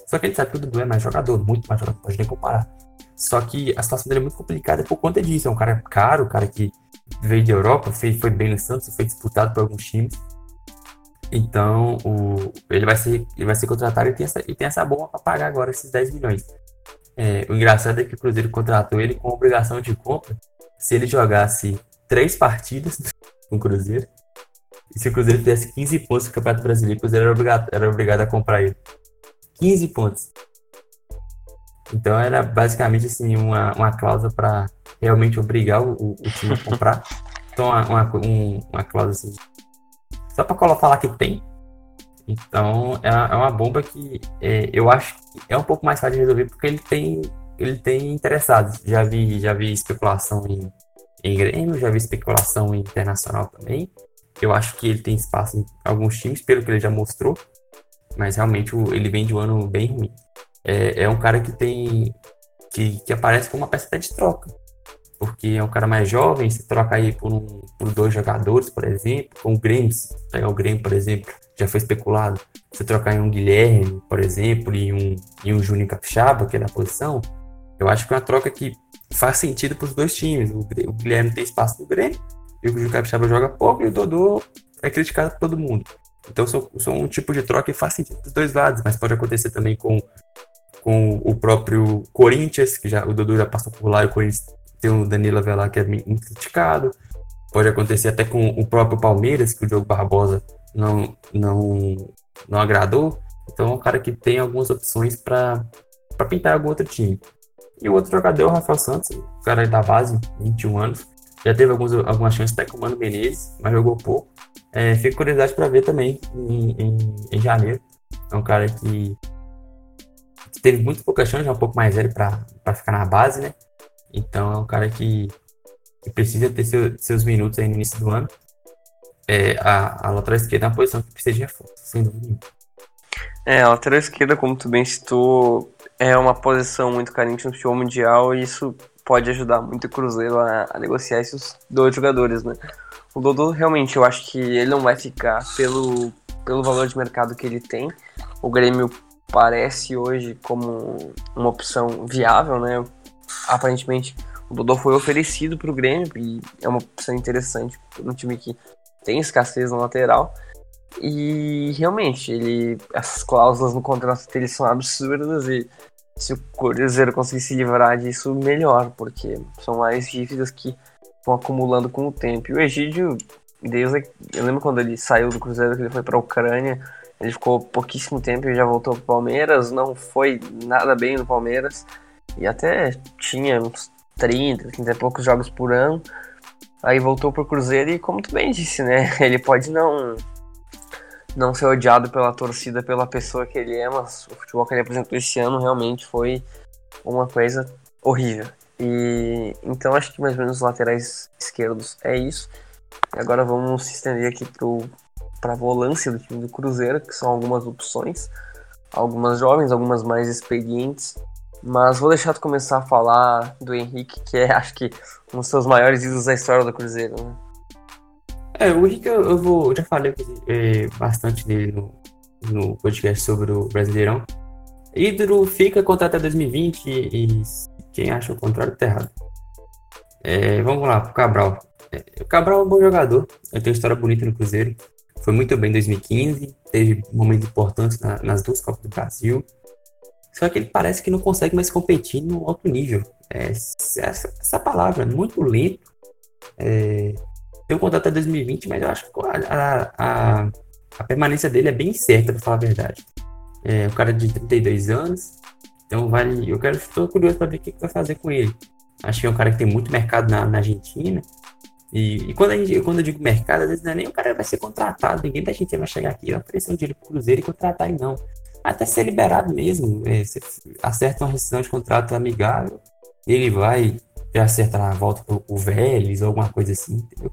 Só que ele sabe que o Dodô é mais jogador, muito mais jogador, pode nem comparar. Só que a situação dele é muito complicada por conta disso. É um cara caro, um cara que veio da Europa, foi, foi bem no Santos, foi disputado por alguns times. Então, o, ele, vai ser, ele vai ser contratado e tem essa, e tem essa bomba para pagar agora esses 10 milhões. É, o engraçado é que o Cruzeiro contratou ele com obrigação de compra se ele jogasse três partidas com o Cruzeiro. E se o Cruzeiro tivesse 15 pontos no Campeonato Brasileiro, o Cruzeiro era obrigado, era obrigado a comprar ele. 15 pontos. Então era basicamente assim, uma, uma cláusula para realmente obrigar o, o, time a comprar. Então uma, uma, um, uma cláusula assim, só para falar que tem. Então é, é uma bomba que é, eu acho que é um pouco mais fácil de resolver porque ele tem ele tem interessados. Já vi já vi especulação em em Grêmio, já vi especulação internacional também. Eu acho que ele tem espaço em alguns times, pelo que ele já mostrou, mas realmente ele vem de um ano bem ruim. É, é um cara que tem. Que, que aparece como uma peça de troca, porque é um cara mais jovem, se troca aí por, um, por dois jogadores, por exemplo, com o Grêmio, pegar o Grêmio, por exemplo, já foi especulado, se trocar em um Guilherme, por exemplo, e um, e um Júnior Capixaba, que é da posição, eu acho que é uma troca que faz sentido para os dois times. O, o, Guilherme tem espaço no Grêmio, e o Júlio Capixaba joga pouco, e o Dodô é criticado por todo mundo. Então são, são um tipo de troca que faz sentido dos dois lados, mas pode acontecer também com, com o próprio Corinthians, que já o Dodô já passou por lá e o Corinthians tem o Danilo Avelar que é muito criticado. Pode acontecer até com o próprio Palmeiras, que o Diogo Barbosa não, não, não agradou. Então é um cara que tem algumas opções para pintar algum outro time. E o outro jogador é o Rafael Santos, o cara da base, 21 anos. Já teve alguns, algumas chances até com o Mano Menezes, mas jogou pouco. É, fico curiosidade para ver também em, em, em, janeiro. É um cara que, que teve muito pouca chance, é um pouco mais velho para ficar na base, né? Então é um cara que, que precisa ter seu, seus minutos aí no início do ano. É, a, a lateral esquerda é uma posição que precisa de reforço, sem dúvida. É, a lateral esquerda, como tu bem citou, é uma posição muito carente no futebol mundial e isso pode ajudar muito o Cruzeiro a, a negociar esses dois jogadores, né? O Dodô, realmente, eu acho que ele não vai ficar pelo, pelo valor de mercado que ele tem. O Grêmio parece hoje como uma opção viável, né? Aparentemente, o Dodô foi oferecido para o Grêmio e é uma opção interessante no time que tem escassez na lateral. E realmente, ele essas cláusulas no contrato dele são absurdas e se o Cruzeiro conseguir se livrar disso, melhor, porque são mais dívidas que vão acumulando com o tempo. E o Egídio, Deus, eu lembro quando ele saiu do Cruzeiro, que ele foi para a Ucrânia, ele ficou pouquíssimo tempo e já voltou para o Palmeiras, não foi nada bem no Palmeiras, e até tinha uns 30, 30 e poucos jogos por ano. Aí voltou pro Cruzeiro e, como tu bem disse, né? Ele pode não não ser odiado pela torcida, pela pessoa que ele é, mas o futebol que ele apresentou esse ano realmente foi uma coisa horrível. E então acho que mais ou menos os laterais esquerdos é isso. E agora vamos se estender aqui para a volância do time do Cruzeiro, que são algumas opções, algumas jovens, algumas mais experientes. Mas vou deixar tu começar a falar do Henrique, que é acho que um dos seus maiores ídolos da história do Cruzeiro. Né? É, o Henrique eu, eu, vou. Eu já falei é, bastante dele no, no podcast sobre o Brasileirão. Ídolo fica contra até 2020 e, e quem acha o contrário tá errado. É, vamos lá, pro Cabral. É, o Cabral é um bom jogador, ele tem uma história bonita no Cruzeiro. Foi muito bem em 2015, teve momentos importantes na, nas duas Copas do Brasil. Só que ele parece que não consegue mais competir no alto nível. É, essa, essa palavra, muito lento. É, tem um contrato até 2020, mas eu acho que a, a, a permanência dele é bem certa, para falar a verdade. É um cara de 32 anos, então vale. Eu quero, estou curioso para ver o que, que vai fazer com ele. Acho que é um cara que tem muito mercado na, na Argentina. E, e quando, a gente, quando eu digo mercado, às vezes não é nem o cara vai ser contratado, ninguém da gente vai chegar aqui e oferecer um dinheiro pro Cruzeiro e contratar ele, não. Até ser liberado mesmo. É, acerta uma rescisão de contrato amigável, ele vai e acerta na volta pro, pro Vélez ou alguma coisa assim, entendeu?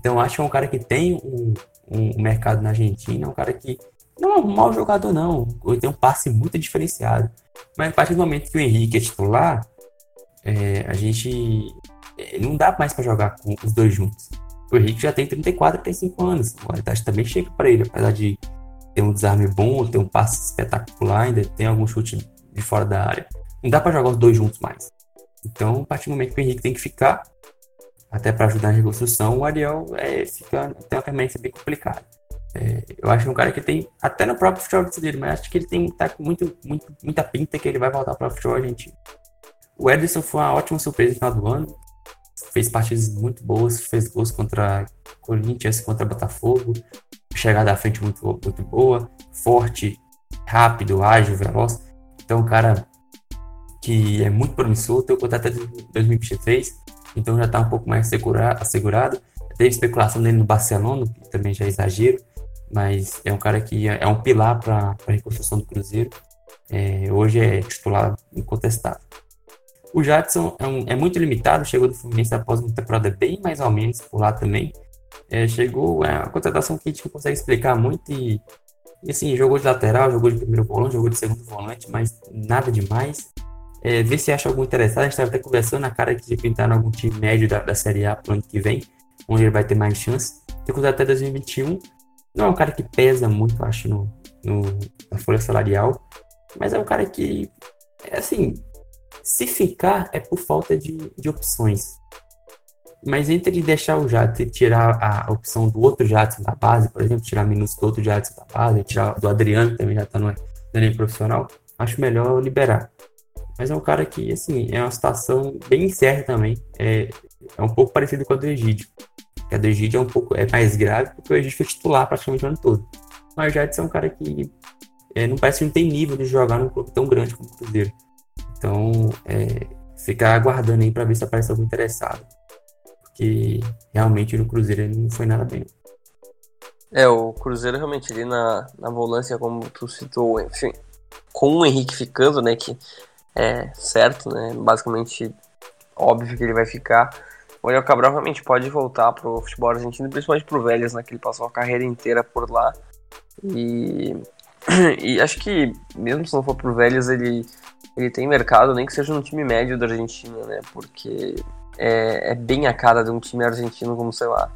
Então acho que é um cara que tem um, um mercado na Argentina, é um cara que não é um mau jogador, não. Ele tem um passe muito diferenciado. Mas a partir do momento que o Henrique é titular, é, a gente é, não dá mais para jogar com os dois juntos. O Henrique já tem 34, 35 anos. A qualidade também chega para ele, apesar de ter um desarme bom, ter um passe espetacular, ainda tem algum chute de fora da área. Não dá para jogar os dois juntos mais. Então, a partir do momento que o Henrique tem que ficar, até para ajudar na reconstrução, o Ariel é, fica, tem uma permanência bem complicada. É, eu acho um cara que tem, até no próprio futebol brasileiro, mas acho que ele tem tá com muito, muito, muita pinta que ele vai voltar para o futebol argentino. O Ederson foi uma ótima surpresa no final do ano, fez partidas muito boas, fez gols contra Corinthians, contra Botafogo, chegada à frente muito, muito boa, forte, rápido, ágil, veloz. Então, um cara que é muito promissor, tem o contrato até 2023 então já está um pouco mais assegurado. Teve especulação dele no Barcelona, que também já é exagero, mas é um cara que é, é um pilar para a reconstrução do Cruzeiro. É, hoje é titular incontestável. O Jadson é, um, é, muito limitado, chegou do Fluminense após uma temporada bem mais ou menos por lá também. É, chegou, é uma contratação que a gente não consegue explicar muito e, e assim, jogou de lateral, jogou de primeiro volante, jogou de segundo volante, mas nada demais. É, ver se acha algum interessado. A gente estava até conversando na cara de pintar em algum time médio da, da Série A pro ano que vem, onde ele vai ter mais chance. Tem contrato até 2021. Não é um cara que pesa muito, acho, no, no, na folha salarial. Mas é um cara que, é assim, se ficar é por falta de, de opções. Mas entre deixar o Jadson e tirar a opção do outro Jadson da base, por exemplo, tirar minutos do outro Jadson da base, tirar do Adriano, que também já está no, nível profissional, acho melhor liberar. Mas é um cara que, assim, é uma situação bem incerta também. É, é um pouco parecido com a do Egídio. A do Egídio é um pouco é mais grave, porque o Egídio foi titular praticamente o ano todo. Mas o Jadson é um cara que é, não parece que não tem nível de jogar num clube tão grande como o Cruzeiro. Então, é, ficar aguardando aí para ver se aparece algum interessado. Porque realmente no Cruzeiro ele não foi nada bem. É, o Cruzeiro realmente ali na, na volância, como tu citou, enfim, com o Henrique ficando, né, que é certo, né, basicamente óbvio que ele vai ficar. O Ariel Cabral realmente pode voltar pro futebol argentino, principalmente pro Vélez, né, que ele passou a carreira inteira por lá. E, e acho que, mesmo se não for pro Vélez, ele, ele tem mercado, nem que seja no time médio da Argentina, né, porque é, é bem a cara de um time argentino como, sei lá,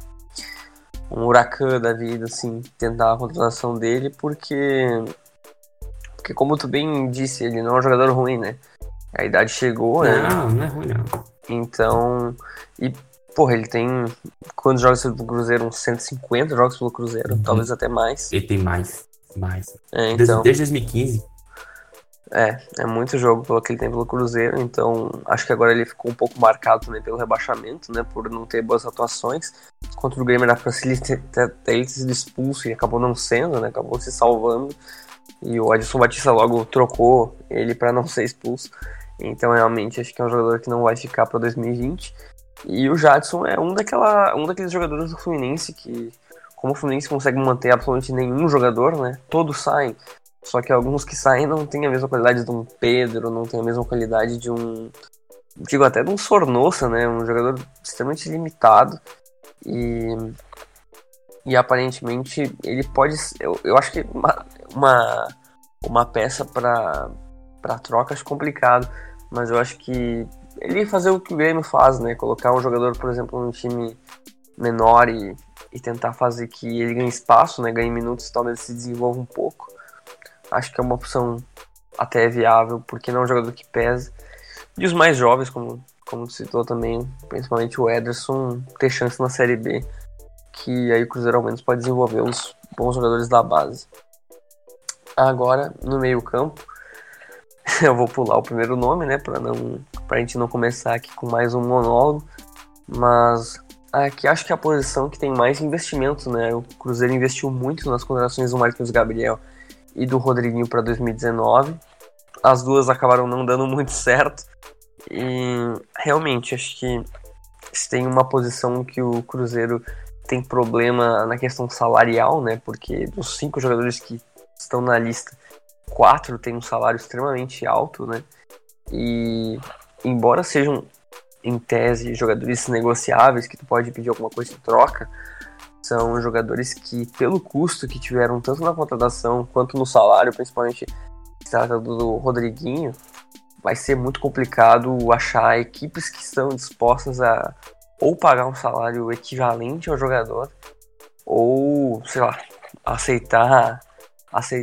um huracan da vida, assim, tentar a contratação dele, porque. Porque, como tu bem disse, ele não é um jogador ruim, né? A idade chegou, não, né? Não, não é ruim, não. Então. E, porra, ele tem. Quantos jogos pelo Cruzeiro? Uns 150 jogos pelo Cruzeiro, uhum. talvez até mais. Ele tem mais. Mais. É, então... desde, desde 2015. É, é muito jogo pelo que ele tem pelo Cruzeiro, então acho que agora ele ficou um pouco marcado também pelo rebaixamento, né, por não ter boas atuações. Contra o Grêmio era pra ele ter, ter, sido expulso e acabou não sendo, né, acabou se salvando. E o Adilson Batista logo trocou ele para não ser expulso. Então realmente acho que é um jogador que não vai ficar para 2020. E o Jadson é um, daquela, um daqueles jogadores do Fluminense que, como o Fluminense consegue manter absolutamente nenhum jogador, né? Todos saem. Só que alguns que saem não têm a mesma qualidade de um Pedro, não tem a mesma qualidade de um. Digo até de um Sornosa, né? Um jogador extremamente limitado. E. E aparentemente ele pode. Eu, eu acho que uma, uma, uma peça para trocas complicado. Mas eu acho que ele fazer o que o Grêmio faz, né? Colocar um jogador, por exemplo, num time menor e, e tentar fazer que ele ganhe espaço, né? Ganhe minutos, talvez se desenvolva um pouco acho que é uma opção até viável, porque não é um jogador que pesa. E os mais jovens, como, como citou também, principalmente o Ederson, ter chance na Série B, que aí o Cruzeiro ao menos pode desenvolver os bons jogadores da base. Agora, no meio campo, eu vou pular o primeiro nome, né, para não pra gente não começar aqui com mais um monólogo, mas aqui acho que é a posição que tem mais investimento, né? O Cruzeiro investiu muito nas contratações do Marquinhos Gabriel e do Rodriguinho para 2019. As duas acabaram não dando muito certo. E realmente acho que se tem uma posição que o Cruzeiro tem problema na questão salarial, né? Porque dos cinco jogadores que estão na lista, quatro têm um salário extremamente alto, né? E embora sejam em tese jogadores negociáveis que tu pode pedir alguma coisa em troca, são jogadores que, pelo custo que tiveram tanto na contratação quanto no salário, principalmente se trata do Rodriguinho, vai ser muito complicado achar equipes que estão dispostas a ou pagar um salário equivalente ao jogador, ou, sei lá, aceitar,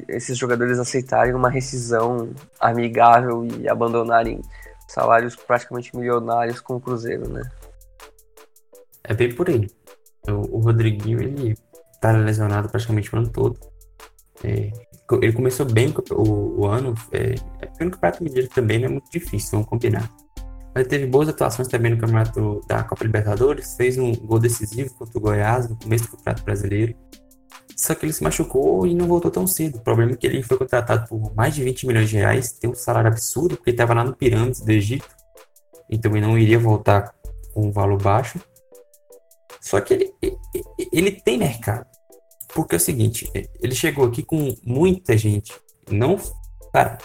esses jogadores aceitarem uma rescisão amigável e abandonarem salários praticamente milionários com o Cruzeiro, né? É bem por aí. O, Rodriguinho, ele tá lesionado praticamente o ano todo. É, ele começou bem o, o ano, é, é, Campeonato Mineiro também não é muito difícil, vamos combinar. Mas teve boas atuações também no Campeonato da Copa Libertadores, fez um gol decisivo contra o Goiás no começo do Campeonato Brasileiro. Só que ele se machucou e não voltou tão cedo. O problema é que ele foi contratado por mais de 20 milhões de reais, tem um salário absurdo, porque ele estava lá no Pirâmides do Egito, então ele não iria voltar com um valor baixo. Só que ele, ele tem mercado. Porque é o seguinte, ele chegou aqui com muita gente. Não, cara,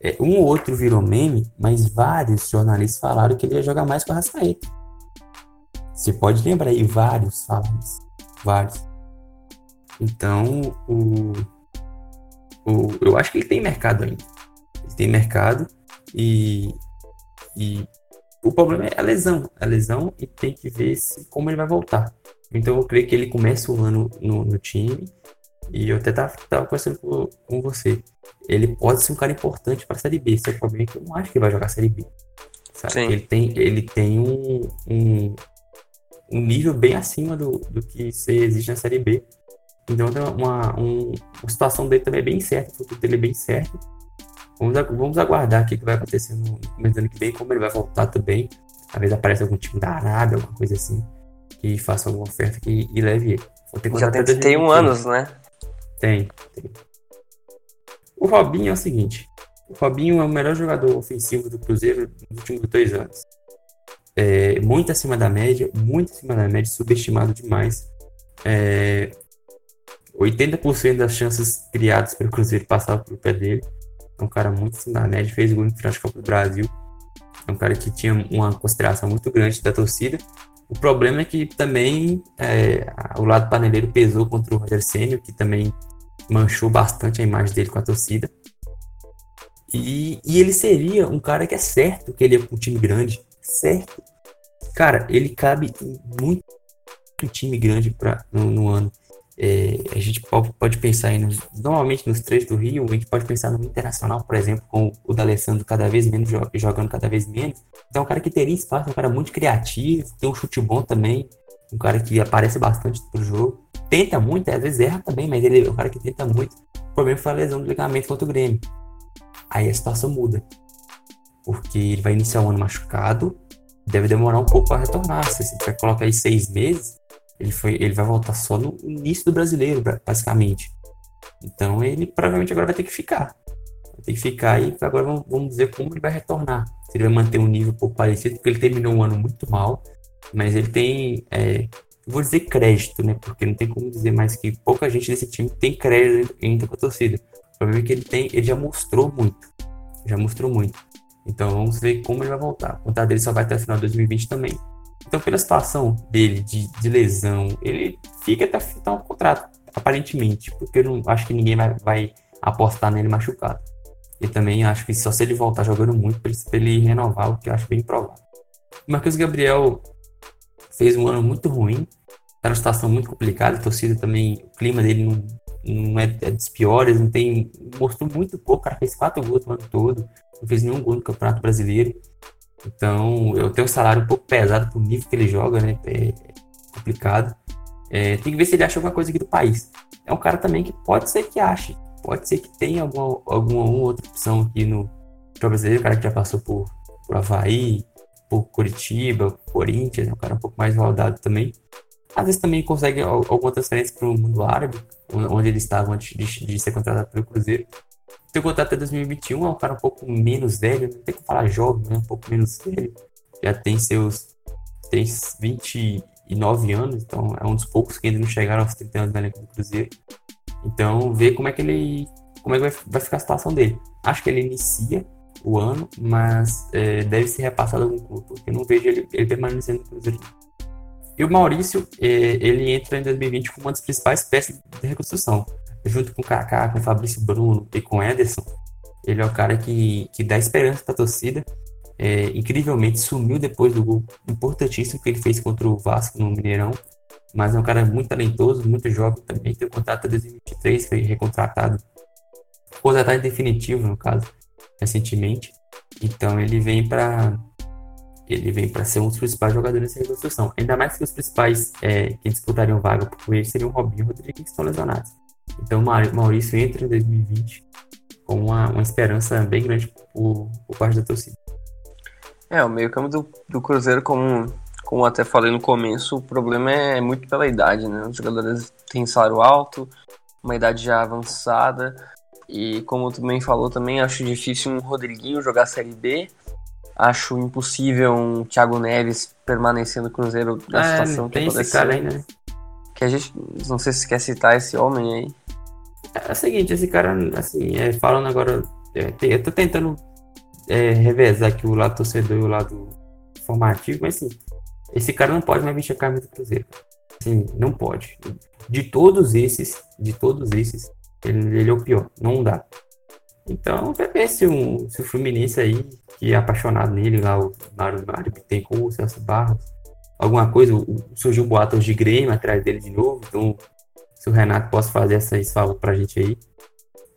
é, um ou outro virou meme, mas vários jornalistas falaram que ele ia jogar mais com a Rascaeta. Você pode lembrar aí, vários falaram isso. Vários. Então, o, o, eu acho que ele tem mercado ainda. Ele tem mercado e, e o problema é a lesão. A lesão e tem que ver se, como ele vai voltar. Então eu creio que ele começa o ano no, no time. E eu até tava, tava conversando com, com, você. Ele pode ser um cara importante para a Série B. Só que o problema é que eu não acho que ele vai jogar a Série B. Ele tem, ele tem um, um, um, nível bem acima do, do que se existe na Série B. Então uma, um, uma situação dele também é bem certa, o futuro dele é bem certo. Vamos, vamos aguardar o que vai acontecer no começo do ano que vem, como ele vai voltar também. Talvez apareça algum time da Arábia, alguma coisa assim, que faça alguma oferta que, e leve ele. Já tem 31 anos, né? Tem, tem. O Robinho é o seguinte: o Robinho é o melhor jogador ofensivo do Cruzeiro nos últimos dois anos. É, muito acima da média, muito acima da média, subestimado demais. É, 80% das chances criadas pelo Cruzeiro passavam pelo pé dele. É um cara muito acima da média, fez gol no final de do Brasil. É um cara que tinha uma consideração muito grande da torcida. O problema é que também é, o lado paneleiro pesou contra o Roger Sênio, que também manchou bastante a imagem dele com a torcida. E, e ele seria um cara que é certo que ele é um time grande. Certo. Cara, ele cabe em muito time grande pra, no, no ano. É, a gente pode pensar em, normalmente nos três do Rio, a gente pode pensar no Internacional, por exemplo, com o D'Alessandro cada vez menos jogando cada vez menos. Então, é um cara que teria espaço, um cara muito criativo, tem um chute bom também, um cara que aparece bastante pro jogo. Tenta muito, às vezes erra também, mas ele é um cara que tenta muito. O problema foi a lesão do ligamento contra o Grêmio. Aí a situação muda. Porque ele vai iniciar um ano machucado, deve demorar um pouco para retornar. Se você vai colocar aí seis meses, ele, foi, ele vai voltar só no início do brasileiro, basicamente. Então ele provavelmente agora vai ter que ficar. Vai ter que ficar e agora vamos, vamos dizer como ele vai retornar. Se ele vai manter um nível pouco parecido, porque ele terminou um ano muito mal, mas ele tem. É, vou dizer crédito, né? Porque não tem como dizer mais que pouca gente desse time tem crédito ainda com a torcida. O problema é que ele tem, ele já mostrou muito. Já mostrou muito. Então vamos ver como ele vai voltar. O contrato dele só vai até o final de 2020 também. Então, pela situação dele de, de lesão, ele fica até final o contrato, aparentemente, porque eu não acho que ninguém vai, vai apostar nele machucado. E também acho que só se ele voltar jogando muito para ele renovar, o que eu acho bem provável. O Marcos Gabriel fez um ano muito ruim, tá numa situação muito complicada, a torcida também, o clima dele não, não é, é dos piores, não tem, mostrou muito pouco, cara fez quatro gols no ano todo, não fez nenhum gol no Campeonato Brasileiro. Então, eu tenho um salário um pouco pesado pro nível que ele joga, né? É complicado. É, tem que ver se ele acha alguma coisa aqui do país. É um cara também que pode ser que ache. Pode ser que tenha alguma, alguma outra opção aqui no brasileiro. O cara que já passou por, por Havaí, por Curitiba, Corinthians. É um cara um pouco mais rodado também. Às vezes também consegue alguma transferência para o mundo árabe, onde ele estava antes de, de ser contratado pelo Cruzeiro. Tem contrato até 2021, é um cara um pouco menos velho, não tem como falar jovem, né? Um pouco menos velho. Já tem seus tem 29 anos, então é um dos poucos que ainda não chegaram aos 30 anos na elenco do Cruzeiro. Então, ver como é que ele. como é que vai, vai ficar a situação dele. Acho que ele inicia o ano, mas é, deve ser repassado a algum clube, porque eu não vejo ele, ele permanecendo no Cruzeiro. E o Maurício, é, ele entra em 2020 como uma das principais peças de reconstrução junto com o Kaká, com o Fabrício Bruno e com o Ederson, ele é o cara que, que dá esperança para a torcida. É, incrivelmente sumiu depois do gol importantíssimo que ele fez contra o Vasco no Mineirão. Mas é um cara muito talentoso, muito jovem também. Tem o contrato até 2023, foi recontratado. Contratado definitivo, no caso, recentemente. Então ele vem para ele vem para ser um dos principais jogadores dessa reconstrução. Ainda mais que os principais é, que disputariam vaga por ele seriam Robinho e Rodrigues, que estão lesionados. Então, Maurício entra em 2020 com uma, uma esperança bem grande por, por parte da torcida. É, o meio-campo do, do Cruzeiro, como, como até falei no começo, o problema é muito pela idade, né? Os jogadores têm salário alto, uma idade já avançada, e como tu bem falou também, acho difícil um Rodriguinho jogar Série B. Acho impossível um Thiago Neves permanecer no Cruzeiro na é, situação que aconteceu. Esse cara aí, né? Que a gente. Não sei se quer citar esse homem aí. É o seguinte, esse cara, assim, é, falando agora. É, eu tô tentando é, revezar aqui o lado torcedor e o lado formativo, mas assim, esse cara não pode mais vestir a camisa do Cruzeiro. Assim, não pode. De todos esses, de todos esses, ele, ele é o pior. Não dá. Então, vai ver se, um, se o Fluminense aí, que é apaixonado nele, lá, o Mário, Mário Bittencourt, o Celso Barros, alguma coisa, surgiu boatos de Grêmio atrás dele de novo, então se o Renato possa fazer essa fala pra gente aí,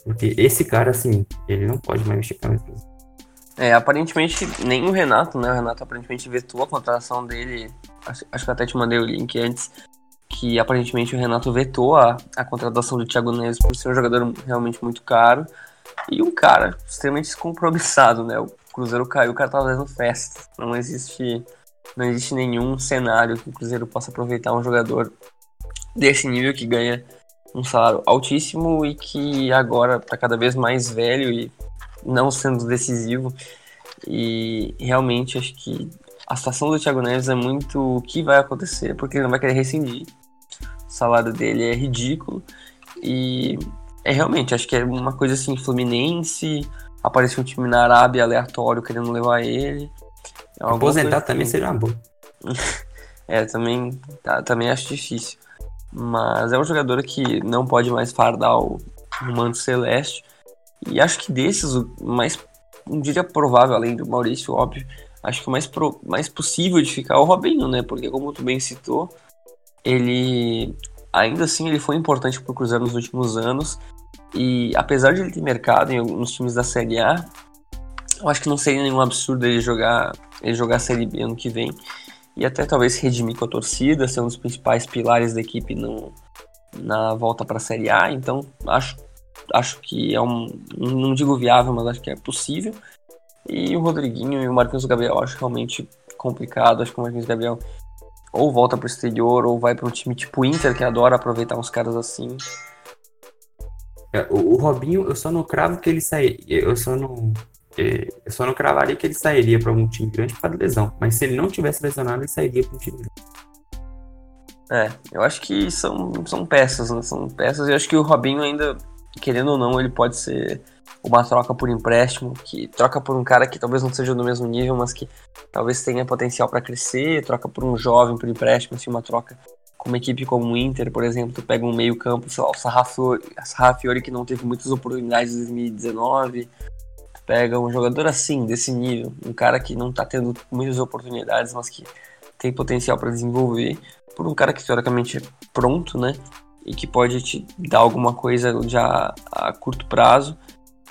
porque esse cara, assim, ele não pode mais mexer com a empresa. É, aparentemente, nem o Renato, né, o Renato aparentemente vetou a contratação dele, acho, acho que até te mandei o link antes, que aparentemente o Renato vetou a, a contratação do Thiago Neves por ser um jogador realmente muito caro, e um cara extremamente descompromissado, né, o Cruzeiro caiu, o cara tava fazendo festa, não existe não existe nenhum cenário que o Cruzeiro possa aproveitar um jogador desse nível que ganha um salário altíssimo e que agora está cada vez mais velho e não sendo decisivo. E realmente acho que a situação do Thiago Neves é muito o que vai acontecer, porque ele não vai querer rescindir. O salário dele é ridículo E é realmente, acho que é uma coisa assim, Fluminense, apareceu um time na Arábia aleatório querendo levar ele. É Aposentar também seria uma boa. é, também, tá, também acho difícil. Mas é um jogador que não pode mais fardar o, manto celeste. E acho que desses, o mais, não diria provável, além do Maurício, óbvio, acho que o mais, pro, mais possível de ficar é o Robinho, né? Porque como tu bem citou, ele ainda assim ele foi importante para o Cruzeiro nos últimos anos. E apesar de ele ter mercado em alguns times da Série A, eu acho que não seria nenhum absurdo ele jogar, ele jogar a Série B ano que vem. E até talvez redimir com a torcida, ser um dos principais pilares da equipe no, na volta para a Série A. Então acho, acho que é um. Não digo viável, mas acho que é possível. E o Rodriguinho e o Marquinhos Gabriel acho realmente complicado. Acho que o Marquinhos Gabriel ou volta para o exterior ou vai para um time tipo Inter, que adora aproveitar uns caras assim. É, o, Robinho, eu só não cravo que ele sai. Eu só não. Eu só não cravaria que ele sairia para um time grande por causa da lesão. Mas se ele não tivesse lesionado, ele sairia para um time grande. É, eu acho que são, são peças, né? São peças. Eu acho que o Robinho ainda, querendo ou não, ele pode ser uma troca por empréstimo, que troca por um cara que talvez não seja do mesmo nível, mas que talvez tenha potencial para crescer, troca por um jovem por empréstimo, assim, uma troca com uma equipe como o Inter, por exemplo, tu pega um meio campo, sei lá, o Sarrafiori, que não teve muitas oportunidades em 2019, tu pega um jogador assim, desse nível, um cara que não tá tendo muitas oportunidades, mas que tem potencial para desenvolver, por um cara que teoricamente é pronto, né, e que pode te dar alguma coisa já a curto prazo,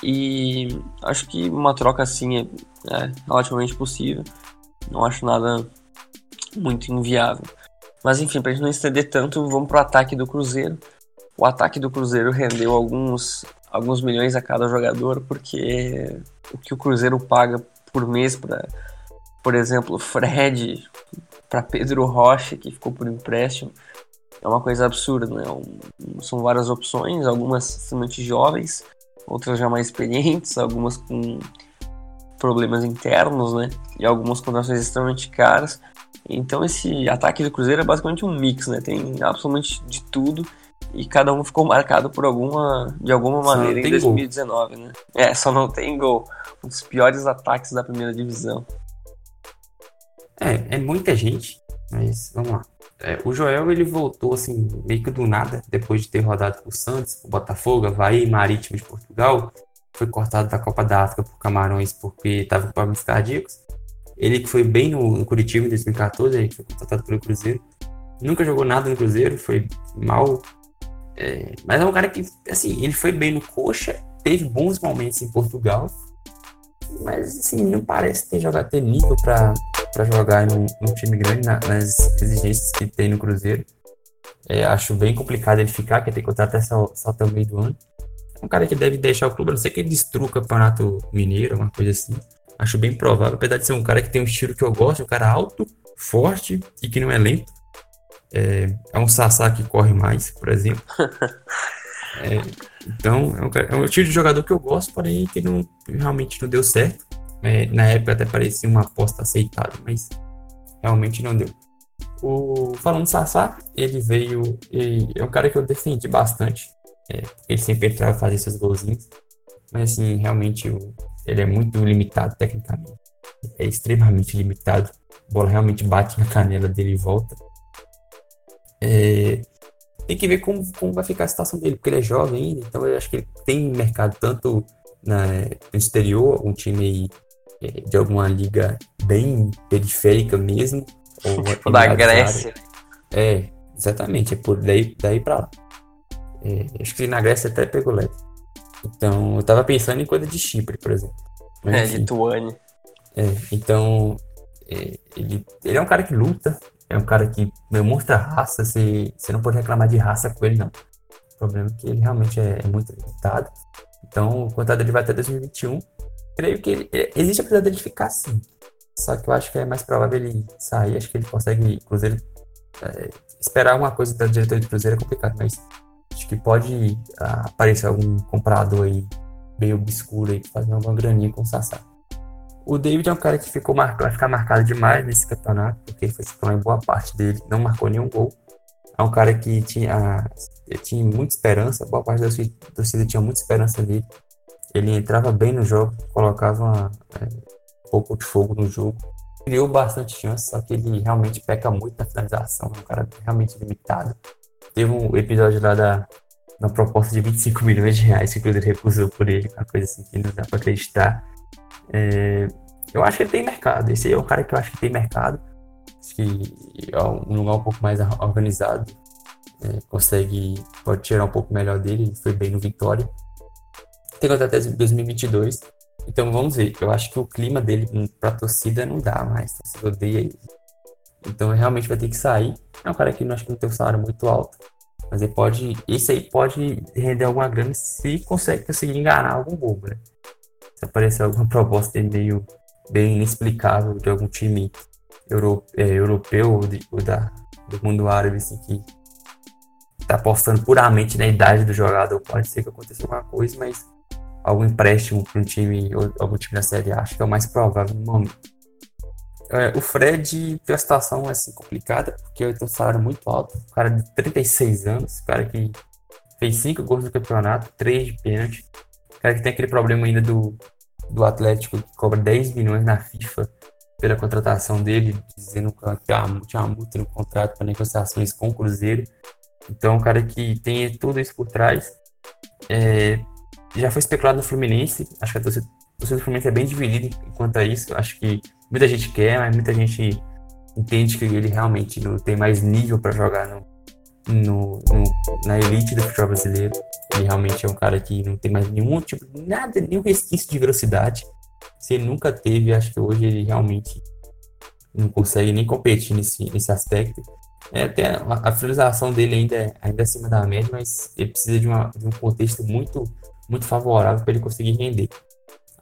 e acho que uma troca assim é, é relativamente possível, não acho nada muito inviável. Mas enfim, pra gente não estender tanto, vamos pro ataque do Cruzeiro. O ataque do Cruzeiro rendeu alguns, alguns milhões a cada jogador, porque o que o Cruzeiro paga por mês para, por exemplo, Fred, para Pedro Rocha, que ficou por empréstimo, é uma coisa absurda, né? Um, são várias opções, algumas extremamente jovens, outras já mais experientes, algumas com problemas internos, né? E algumas contratações extremamente caras. Então esse ataque do Cruzeiro é basicamente um mix, né? Tem absolutamente de tudo e cada um ficou marcado por alguma de alguma maneira em 2019, gol. né? É, só não tem gol. Um dos piores ataques da primeira divisão. É, é muita gente, mas vamos lá. É, o Joel ele voltou assim meio que do nada depois de ter rodado por Santos, por Botafogo, Havaí, Marítimo de Portugal. Foi cortado da Copa da África por Camarões porque estava com problemas cardíacos. Ele que foi bem no, no Curitiba em 2014, ele foi contratado pelo Cruzeiro. Nunca jogou nada no Cruzeiro, foi mal. É, mas é um cara que, assim, ele foi bem no Coxa, teve bons momentos em Portugal, mas, assim, não parece ter jogado, ter nível para jogar num, time grande na, nas exigências que tem no Cruzeiro. É, acho bem complicado ele ficar, que tem contrato até só, só até o meio do ano. É um cara que deve deixar o clube, a não ser que ele destrua o campeonato mineiro, uma coisa assim. Acho bem provável, apesar de ser um cara que tem um estilo que eu gosto, um cara alto, forte e que não é lento. É, é um Sassá que corre mais, por exemplo. É, então, é um, é um estilo de jogador que eu gosto, porém que não, realmente não deu certo. É, na época até parecia uma aposta aceitável, mas realmente não deu. O, falando de Sassá, ele veio. Ele, é um cara que eu defendi bastante. É, ele sempre entrava fazer seus golzinhos. Mas assim, realmente o, ele é muito limitado tecnicamente. É extremamente limitado. A bola realmente bate na canela dele e volta. É, tem que ver como, como vai ficar a situação dele, porque ele é jovem ainda, então eu acho que ele tem mercado tanto na, no exterior, um time é, de alguma liga bem periférica mesmo. Ou tipo da Grécia. É, exatamente, é por daí, daí pra lá. É, acho que na Grécia até pegou leve. Então, eu tava pensando em coisa de Chipre, por exemplo. Mas, é, Lituânia. É, então, é, ele, ele é um cara que luta, é um cara que demonstra raça, você, você não pode reclamar de raça com ele, não. O problema é que ele realmente é, é muito limitado. Então, o contrato dele vai até 2021. Creio que ele, existe a possibilidade dele ficar sim. Só que eu acho que é mais provável ele sair. Acho que ele consegue. Cruzeiro. É, esperar alguma coisa da diretoria do Cruzeiro é complicado, mas acho que pode ah, aparecer algum comprador aí meio obscuro aí, fazer uma graninha com o Sassá. O David é um cara que ficou marcado, vai ficar marcado demais nesse campeonato, porque ele foi titular em boa parte dele, não marcou nenhum gol. é um cara que tinha, tinha muita esperança, boa parte da torcida tinha muita esperança nele. Ele entrava bem no jogo, colocava é, um pouco de fogo no jogo. Criou bastante chance, só que ele realmente peca muito na finalização, é um cara realmente limitado. Teve um episódio lá da uma proposta de 25 milhões de reais que o Cruzeiro recusou por ele, uma coisa assim que não dá para acreditar. É, eu acho que ele tem mercado. Esse é o cara que eu acho que tem mercado. Que é um lugar um pouco mais organizado. É, consegue, pode tirar um pouco melhor dele. Ele foi bem no Vitória. Tem até 2022. Então vamos ver. Eu acho que o clima dele pra torcida não dá mais. Torcida odeia ele. Então realmente vai ter que sair. É um cara que não acho que não tem um salário muito alto. Mas ele pode. Esse aí pode render alguma grana se consegue conseguir enganar algum bobo, né? Se aparecer alguma proposta meio bem inexplicável de algum time euro, é, europeu ou, de, ou, da, do mundo árabe, assim, que tá apostando puramente na idade do jogador. Pode ser que aconteça alguma coisa, mas algum empréstimo para um time, ou algum time da Série A, acho que é o mais provável no momento. É, o Fred uma situação assim complicada, porque ele tem um salário muito alto. Um cara de 36 anos, um cara que fez 5 gols no campeonato, 3 de pênalti. Cara que tem aquele problema ainda do, do Atlético, que cobra 10 milhões na FIFA pela contratação dele, dizendo que tinha uma multa no contrato para negociações com o Cruzeiro. Então, um cara que tem tudo isso por trás. É, já foi especulado no Fluminense, acho que a torcida, a torcida do Fluminense é bem dividida quanto a isso. Acho que muita gente quer, mas muita gente entende que ele realmente não tem mais nível para jogar no, no, no, na elite do futebol brasileiro. Ele realmente é um cara que não tem mais nenhum tipo, nada, nenhum resquício de velocidade. Se ele nunca teve, acho que hoje ele realmente não consegue nem competir nesse, nesse aspecto. É, até a, a finalização dele ainda é, ainda é acima da média, mas ele precisa de, uma, de um contexto muito, muito favorável para ele conseguir render.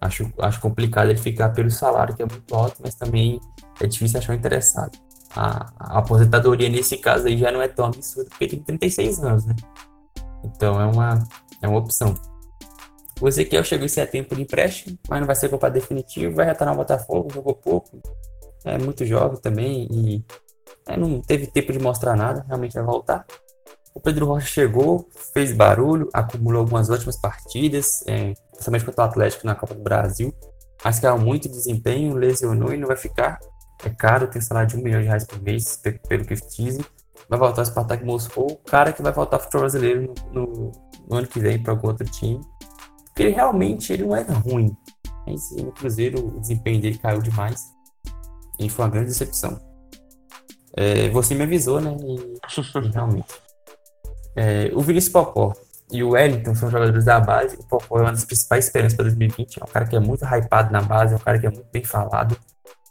Acho, acho complicado ele ficar pelo salário, que é muito alto, mas também é difícil achar um interessado. A, a, aposentadoria nesse caso aí já não é tão absurda, porque tem 36 anos, né? Então é uma, é uma opção. O Ezequiel chegou em setembro de empréstimo, mas não vai ser culpa definitivo, vai retornar no Botafogo, jogou pouco, é muito jovem também e é, não teve tempo de mostrar nada, realmente vai voltar. O Pedro Rocha chegou, fez barulho, acumulou algumas ótimas partidas, é, principalmente contra o Atlético na Copa do Brasil, mas caiu muito desempenho, lesionou e não vai ficar. É caro, tem salário de um milhão de reais por mês, pelo que dizem. Vai voltar ao Spartak Moscou, cara que vai voltar futebol brasileiro no, no, no ano que vem para algum outro time. Porque ele realmente ele não era ruim, mas no Cruzeiro o desempenho dele caiu demais e foi uma grande decepção. É, você me avisou, né? E, e realmente. É, o Vinícius Popó e o Wellington são jogadores da base. O Popó é uma das principais esperanças para 2020. É um cara que é muito hypado na base, é um cara que é muito bem falado.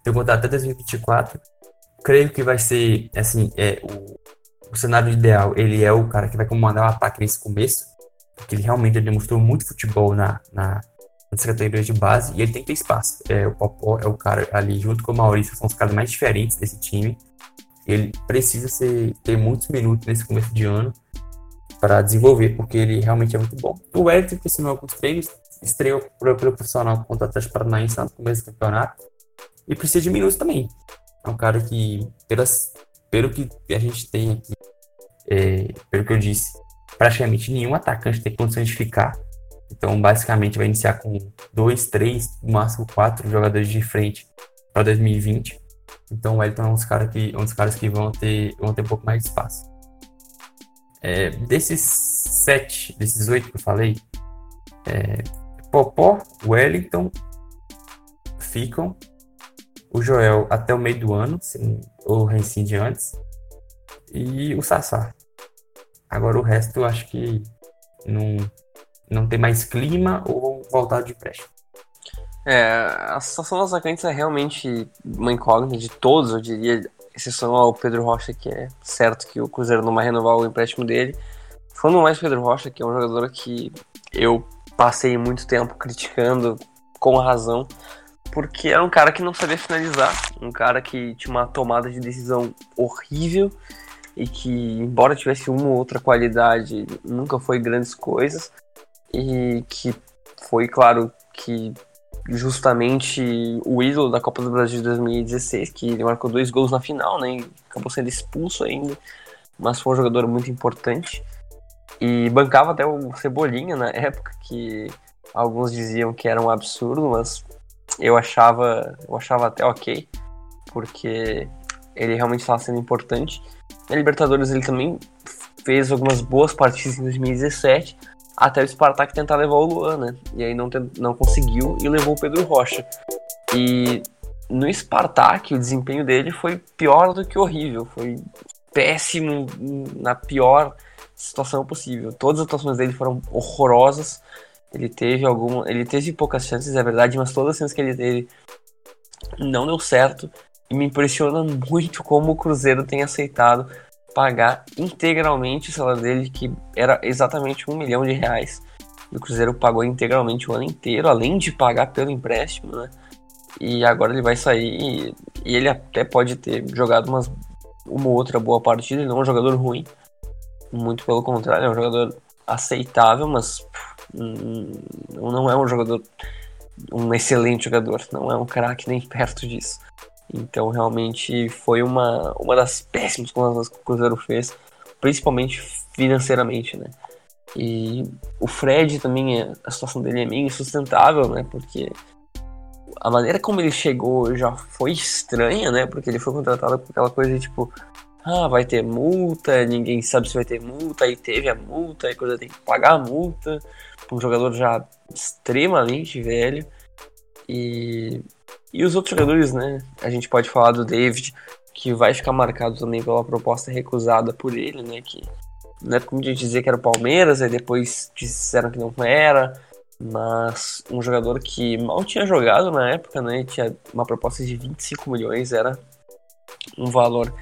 Tem contrato até 2024. Creio que vai ser, assim, é, o, o cenário ideal. Ele é o cara que vai comandar o ataque nesse começo. Porque ele realmente demonstrou muito futebol na, na, nas categorias de base e ele tem que ter espaço. É, o Popó é o cara ali, junto com o Maurício, são os caras mais diferentes desse time. Ele precisa ser, ter muitos minutos nesse começo de ano para desenvolver, porque ele realmente é muito bom. O Wellington, que assinou alguns treinos, estreou pelo profissional contra o Atlético Paranaense no começo do campeonato, e precisa de minutos também. É um cara que, pelas, pelo que a gente tem aqui, é, pelo que eu disse, praticamente nenhum atacante tem condições de ficar. Então, basicamente, vai iniciar com dois, três, no máximo quatro jogadores de frente para 2020. Então, o Wellington é um dos, cara que, um dos caras que vão ter, vão ter um pouco mais de espaço. É, desses sete, desses oito que eu falei, é, Popó, Wellington ficam, o Joel até o meio do ano, sem, ou reincide antes, e o Sassá. Agora o resto eu acho que não, não tem mais clima ou voltar de empréstimo. É, a situação dos atacantes é realmente uma incógnita de todos, eu diria exceção ao Pedro Rocha, que é certo que o Cruzeiro não vai renovar o empréstimo dele. Falando mais do Pedro Rocha, que é um jogador que eu passei muito tempo criticando com razão, porque era um cara que não sabia finalizar, um cara que tinha uma tomada de decisão horrível e que, embora tivesse uma ou outra qualidade, nunca foi grandes coisas e que foi, claro, que justamente o ídolo da Copa do Brasil de 2016, que ele marcou dois gols na final, né? acabou sendo expulso ainda. mas foi um jogador muito importante. E bancava até o Cebolinha na época, que alguns diziam que era um absurdo, mas eu achava, eu achava até ok, porque ele realmente estava sendo importante. Na Libertadores ele também fez algumas boas partidas em 2017, até o Spartak tentar levar o Luan, né? E aí não, não conseguiu e levou o Pedro Rocha. E no Spartak o desempenho dele foi pior do que horrível, foi péssimo na pior situação possível. Todas as atuações dele foram horrorosas. Ele teve alguma, ele teve poucas chances, é verdade, mas todas as chances que ele teve não deu certo. E me impressiona muito como o Cruzeiro tem aceitado pagar integralmente o salário dele, que era exatamente um milhão de reais. E o Cruzeiro pagou integralmente o ano inteiro, além de pagar pelo empréstimo, né? E agora ele vai sair e, ele até pode ter jogado umas, uma outra boa partida, ele não é um jogador ruim. Muito pelo contrário, é um jogador aceitável, mas não é um jogador, um excelente jogador, não é um craque nem perto disso. Então realmente foi uma, uma das péssimas coisas que o Cruzeiro fez, principalmente financeiramente, né? E o Fred também, é, a situação dele é meio insustentável, né? Porque a maneira como ele chegou já foi estranha, né? Porque ele foi contratado com aquela coisa de tipo, ah, vai ter multa, ninguém sabe se vai ter multa, aí teve a multa, aí coisa tem que pagar a multa, um jogador já extremamente velho. E e os outros jogadores, né? A gente pode falar do David, que vai ficar marcado também pela proposta recusada por ele, né? Que não é como gente dizer que era o Palmeiras, aí depois disseram que não era. Mas um jogador que mal tinha jogado na época, né? Tinha uma proposta de 25 milhões, era um valor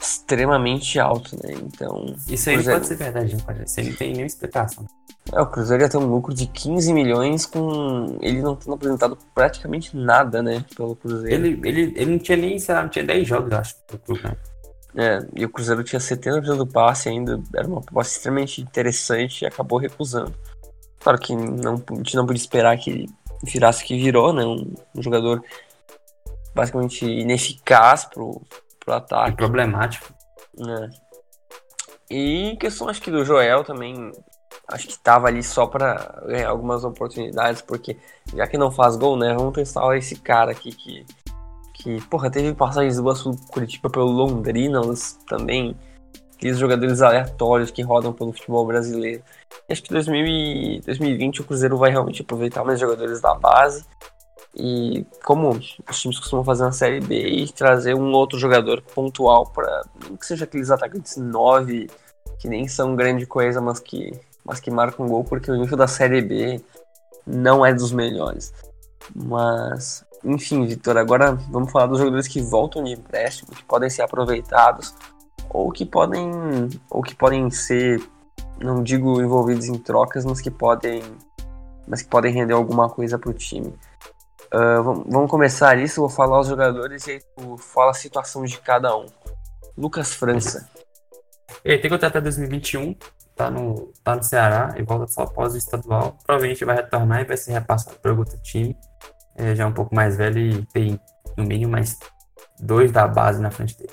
extremamente alto, né? Então. Isso aí pode ser verdade, não pode ser. Não tem nenhuma explicação. É, o Cruzeiro ia ter um lucro de 15 milhões com ele não tendo apresentado praticamente nada, né, pelo Cruzeiro. Ele, ele, ele não tinha nem, sei lá, não tinha 10 jogos, acho, pro clube, né? É, e o Cruzeiro tinha 70% do passe ainda, era uma proposta extremamente interessante e acabou recusando. Claro que não, a gente não podia esperar que ele virasse que virou, né, um, um jogador basicamente ineficaz pro, pro ataque. E problemático. É. E em questão, acho que do Joel também, acho que tava ali só para ganhar algumas oportunidades, porque já que não faz gol, né, vamos testar esse cara aqui que, que porra, teve passagens boas pro Curitiba pelo Londrina, também aqueles jogadores aleatórios que rodam pelo futebol brasileiro. E acho que 2000 2020 o Cruzeiro vai realmente aproveitar mais jogadores da base e como os times costumam fazer na Série B e trazer um outro jogador pontual para que seja aqueles atacantes 9 que nem são grande coisa, mas que mas que marca um gol porque o nível da Série B não é dos melhores. Mas, enfim, Vitor, agora vamos falar dos jogadores que voltam de empréstimo, que podem ser aproveitados ou que podem ou que podem ser, não digo envolvidos em trocas, mas que podem mas que podem render alguma coisa para o time. Uh, vamos começar isso, vou falar os jogadores e aí tu fala a situação de cada um. Lucas França. Ele tem contrato até 2021, tá no, tá no Ceará e volta só após o estadual. Provavelmente vai retornar e vai ser repassado para outro time. É, já é um pouco mais velho e tem no mínimo mais dois da base na frente dele.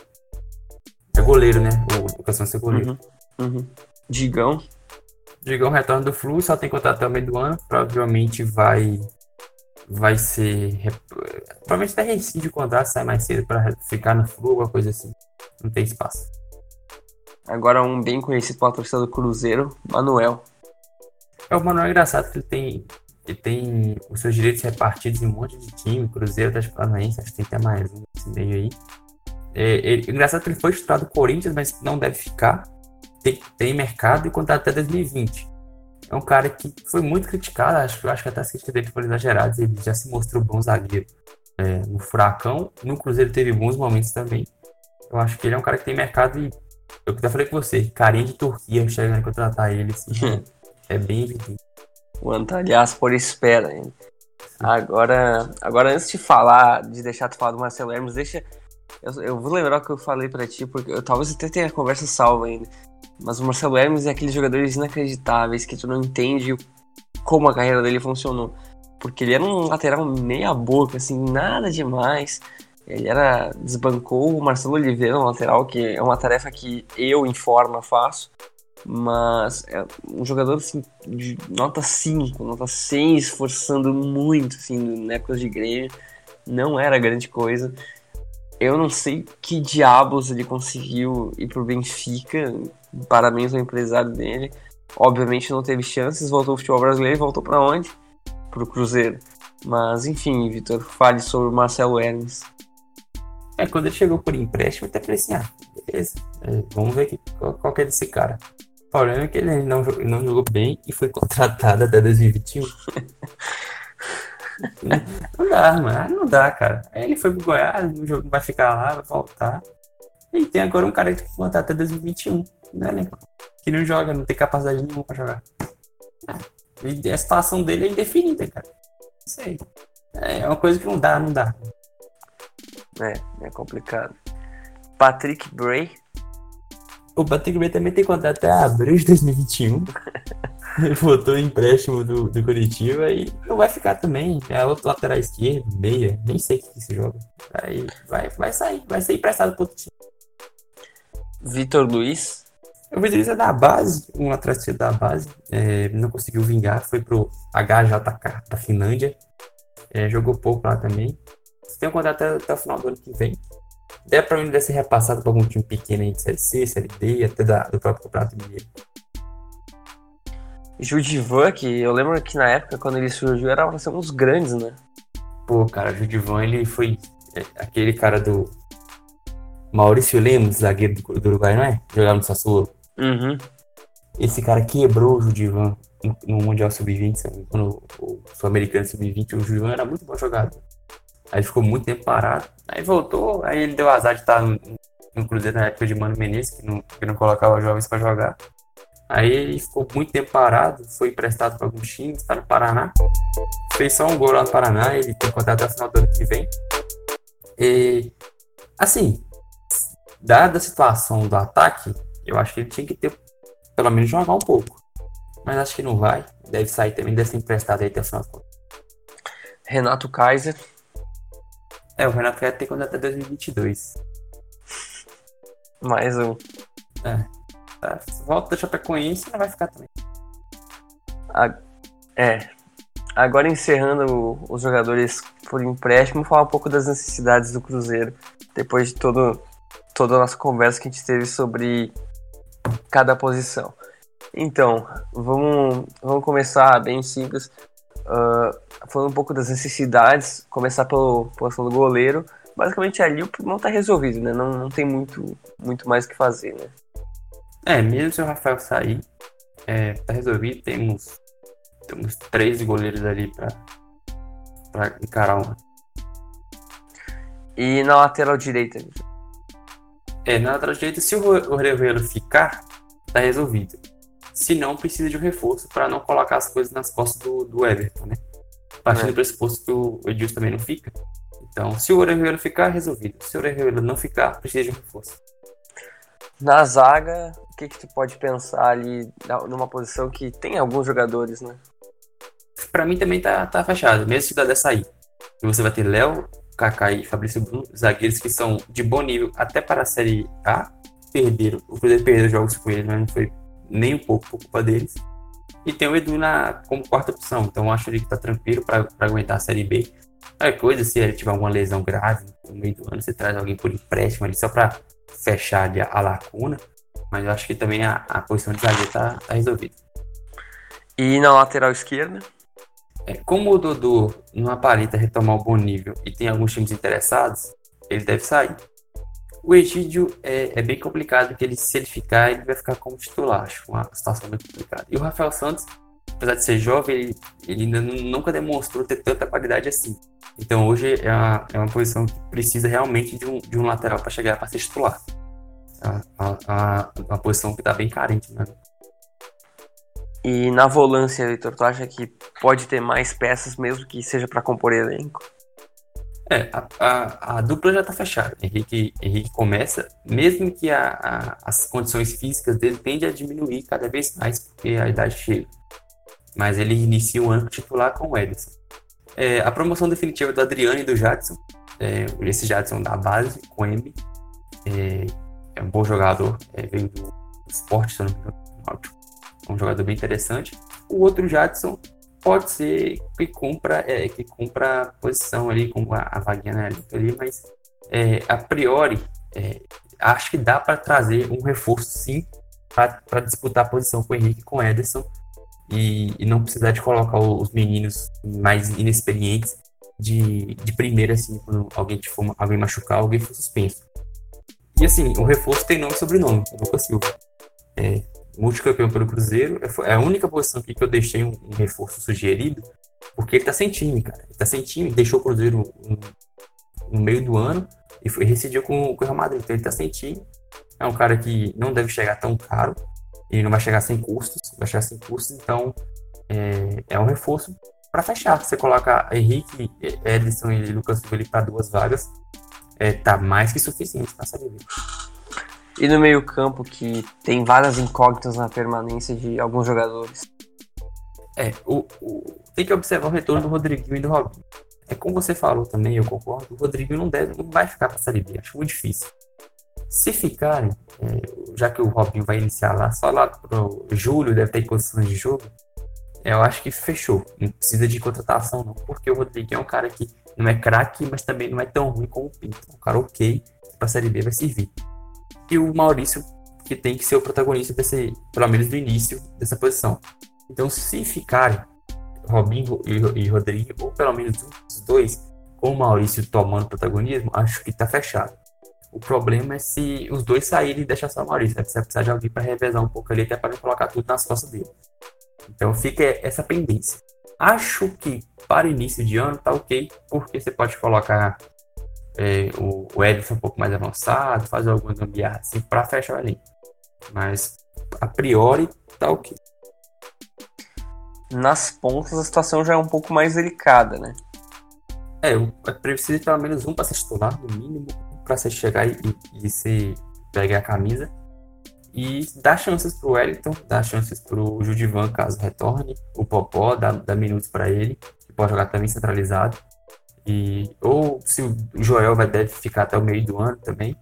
É goleiro, né? O Lucas vai ser goleiro. Uhum, uhum. Digão. Digão retorna do Flu, só tem contrato até o meio do ano. Provavelmente vai vai ser. Provavelmente até rescinde o contrato, sai mais cedo para ficar no Flu, alguma coisa assim. Não tem espaço. Agora um bem conhecido pela torcida do Cruzeiro, Manuel. É, o Manuel é engraçado que ele tem, ele tem os seus direitos repartidos em um monte de time, Cruzeiro, das Paranaense, acho que tem até mais um nesse meio aí. É, ele, engraçado que ele foi estourado do Corinthians, mas não deve ficar. Tem, tem mercado e contrato até 2020. É um cara que foi muito criticado, acho, acho que até as críticas dele foram exageradas, ele já se mostrou bom zagueiro é, no Furacão, no Cruzeiro teve bons momentos também. Eu acho que ele é um cara que tem mercado e eu até falei com você, carinha de Turquia chegando a contratar ele, assim, é bem evidente. O Antalias por espera, hein? Agora, agora antes de falar, de deixar tu falar do Marcelo Hermes, deixa. Eu, eu vou lembrar o que eu falei para ti, porque eu, talvez até tenha a conversa salva ainda. Mas o Marcelo Hermes é aqueles jogadores inacreditáveis que tu não entende como a carreira dele funcionou. Porque ele era um lateral meia boca, assim, nada demais Ele era desbancou o Marcelo Oliveira no lateral, que é uma tarefa que eu, em forma, faço. Mas é um jogador assim, de nota 5, nota 6, esforçando muito assim, na época de Grêmio. Não era grande coisa. Eu não sei que diabos ele conseguiu ir pro Benfica. Parabéns ao empresário dele. Obviamente não teve chances, voltou ao futebol brasileiro e voltou para onde? Pro Cruzeiro. Mas enfim, Vitor, fale sobre o Marcelo Hermes. É, quando ele chegou por empréstimo, até falei assim, ah, beleza, é, vamos ver que, qual, qual que é desse cara. O problema é que ele não, não jogou bem e foi contratado até 2021. não dá, mano, não dá, cara. Aí ele foi pro Goiás, o jogo vai ficar lá, vai voltar. E tem agora um cara que foi contratado até 2021, né, Que não joga, não tem capacidade nenhuma pra jogar. E a situação dele é indefinida, cara. Isso aí. É uma coisa que não dá, não dá. É, é complicado. Patrick Bray. O Patrick Bray também tem contrato até abril de 2021. Ele voltou em empréstimo do, do Curitiba e não vai ficar também. É outro lateral esquerdo, meia, nem sei o que, que se joga. Aí vai, vai sair, vai ser emprestado pro outro time. Vitor Luiz. O Vitor Luiz é da base, um lateral esquerdo da base. É, não conseguiu vingar, foi pro HJK da Finlândia. É, jogou pouco lá também tem um contrato até, até, o final do ano que vem. Para mim ser repassado para algum time pequeno aí de Série C, Série D, até da, do próprio Campeonato Mineiro. Judivan, que eu lembro que na época, quando ele surgiu, era pra ser um dos grandes, né? Pô, cara, Judivan, ele foi é, aquele cara do Maurício Lemos, zagueiro do, do Uruguai, não é? Jogava no Sassuolo. Uhum. Esse cara quebrou o Judivan no, no Mundial Sub-20, quando o Sul-Americano Sub-20, o Judivan era muito bom jogador. Aí ficou muito tempo parado. Aí voltou, aí ele deu azar de estar no, no Cruzeiro na época de Mano Menezes, que não, que não colocava jovens para jogar. Aí ele ficou muito tempo parado, foi emprestado para alguns times, está no Paraná. Fez só um gol lá no Paraná, ele tem contrato até o final do ano que vem. E, assim, dada a situação do ataque, eu acho que ele tinha que ter, pelo menos, jogar um pouco. Mas acho que não vai. Deve sair também, deve ser emprestado aí até o final do ano. Renato Kaiser, é, o Renato quer ter contrato até 2022. Mais um. É. Tá. Volta da Chapecoense não vai ficar também. A... É. Agora encerrando os jogadores por empréstimo, falar um pouco das necessidades do Cruzeiro. Depois de todo, toda a nossa conversa que a gente teve sobre cada posição. Então, vamos, vamos começar bem simples. Uh, falando um pouco das necessidades, começar pelo posição do goleiro. Basicamente ali o não está resolvido, né? Não, não tem muito, muito mais o que fazer, né? É, mesmo se o Rafael sair, é, tá resolvido. Temos, temos três goleiros ali para encarar uma. E na lateral direita? É, na lateral direita, se o Revelo ficar, tá resolvido. Se não, precisa de um reforço para não colocar as coisas nas costas do, do Everton, né? Partindo é. do pressuposto que o Edilson também não fica. Então, se o Orejuela ficar, resolvido. Se o Orejuela não ficar, precisa de reforço. Na zaga, que, que tu pode pensar ali numa posição que tem alguns jogadores, né? Para mim também tá, tá fechado, mesmo se o Dadé sair. Você vai ter Léo, Kaká e Fabrício Bruno, zagueiros que são de bom nível até para a Série A. Perderam, o Cruzeiro perdeu jogos com eles, mas não foi nem um pouco por culpa deles. E tem o Edu na, como quarta opção. Então acho ele que tá tranquilo para aguentar a Série B. Qualquer coisa, se ele tiver alguma lesão grave no meio do ano, você traz alguém por empréstimo ali só para fechar a, lacuna. Mas eu acho que também a, a posição de zagueiro tá, tá resolvida. E na lateral esquerda? É, como o Dudu não aparenta retomar o bom nível e tem alguns times interessados, ele deve sair. O Egídio é, é, bem complicado, porque ele, se ele ficar, ele vai ficar como titular. Acho uma situação muito complicada. E o Rafael Santos, apesar de ser jovem, ele, ele ainda nunca demonstrou ter tanta qualidade assim. Então hoje é uma, é uma posição que precisa realmente de um, de um lateral para chegar para ser titular. É uma posição que está bem carente, né? E na volância, Vitor, tu acha que pode ter mais peças mesmo que seja para compor elenco? É, a, a, a, dupla já está fechada. Henrique, Henrique começa, mesmo que a, a, as condições físicas dele tendem a diminuir cada vez mais, porque a idade chega. Mas ele inicia o ano titular com o Ederson. É, a promoção definitiva do Adriano e do Jadson É, esse Jadson da base, com M. É, é, um bom jogador, é, veio do esporte, se não me engano, é um jogador bem interessante. O outro Jadson pode ser que compra, é, que compra posição ali, com a, a vaguinha na ali, mas é, a priori é, acho que dá para trazer um reforço sim para disputar a posição com o Henrique com o Ederson e, e, não precisar de colocar os meninos mais inexperientes de, de primeira, assim, quando alguém, for, alguém machucar, alguém for suspenso. E assim, o reforço tem nome e sobrenome, Lucas Silva. É, multicampeão pelo Cruzeiro, é, é a única posição aqui que eu deixei um, um reforço sugerido, porque ele tá sem time, cara. Ele tá sem time, deixou o Cruzeiro no, no meio do ano e foi, rescindiu com, com o Real Madrid. Então ele tá sem time. É um cara que não deve chegar tão caro e não vai chegar sem custos, vai chegar sem custos, então é, é um reforço para fechar. Você coloca Henrique, Edson e Lucas Silva para duas vagas, é, tá mais que suficiente para sair E no meio-campo, que tem várias incógnitas na permanência de alguns jogadores. É, o, o, tem que observar o retorno do Rodriguinho e do Robinho. É como você falou também, eu concordo, o Rodrigo não deve, não vai ficar para Série B, acho muito difícil. Se ficarem, é, já que o Robinho vai iniciar lá, só lá pro julho, deve ter condições de jogo, eu acho que fechou. Não precisa de contratação, não, porque o Rodrigo é um cara que não é craque, mas também não é tão ruim como o Pinto. Um cara ok, para a Série B vai servir. E o Maurício, que tem que ser o protagonista desse, pelo menos no início dessa posição. Então, se ficarem Robinho e, e Rodrigo, ou pelo menos os dois, com o Maurício tomando protagonismo, acho que tá fechado. O problema é se os dois saírem e deixar só o Maurício. Né? Você vai precisar de alguém para revezar um pouco ali, até para não colocar tudo nas costas dele. Então fica essa pendência. Acho que para início de ano tá ok, porque você pode colocar é, o, o Edson um pouco mais avançado, fazer alguma gambiarra assim para fechar ali. Mas a priori tá ok. Nas pontas a situação já é um pouco mais delicada, né? É, é preciso pelo menos um para ser titular, no mínimo, para você chegar e, e se pegar a camisa. E dá chances pro Wellington, dá chances pro Judivan caso retorne, o Popó dá, dá minutos para ele, que pode jogar também centralizado. E, ou se o Joel vai deve ficar até o meio do ano também.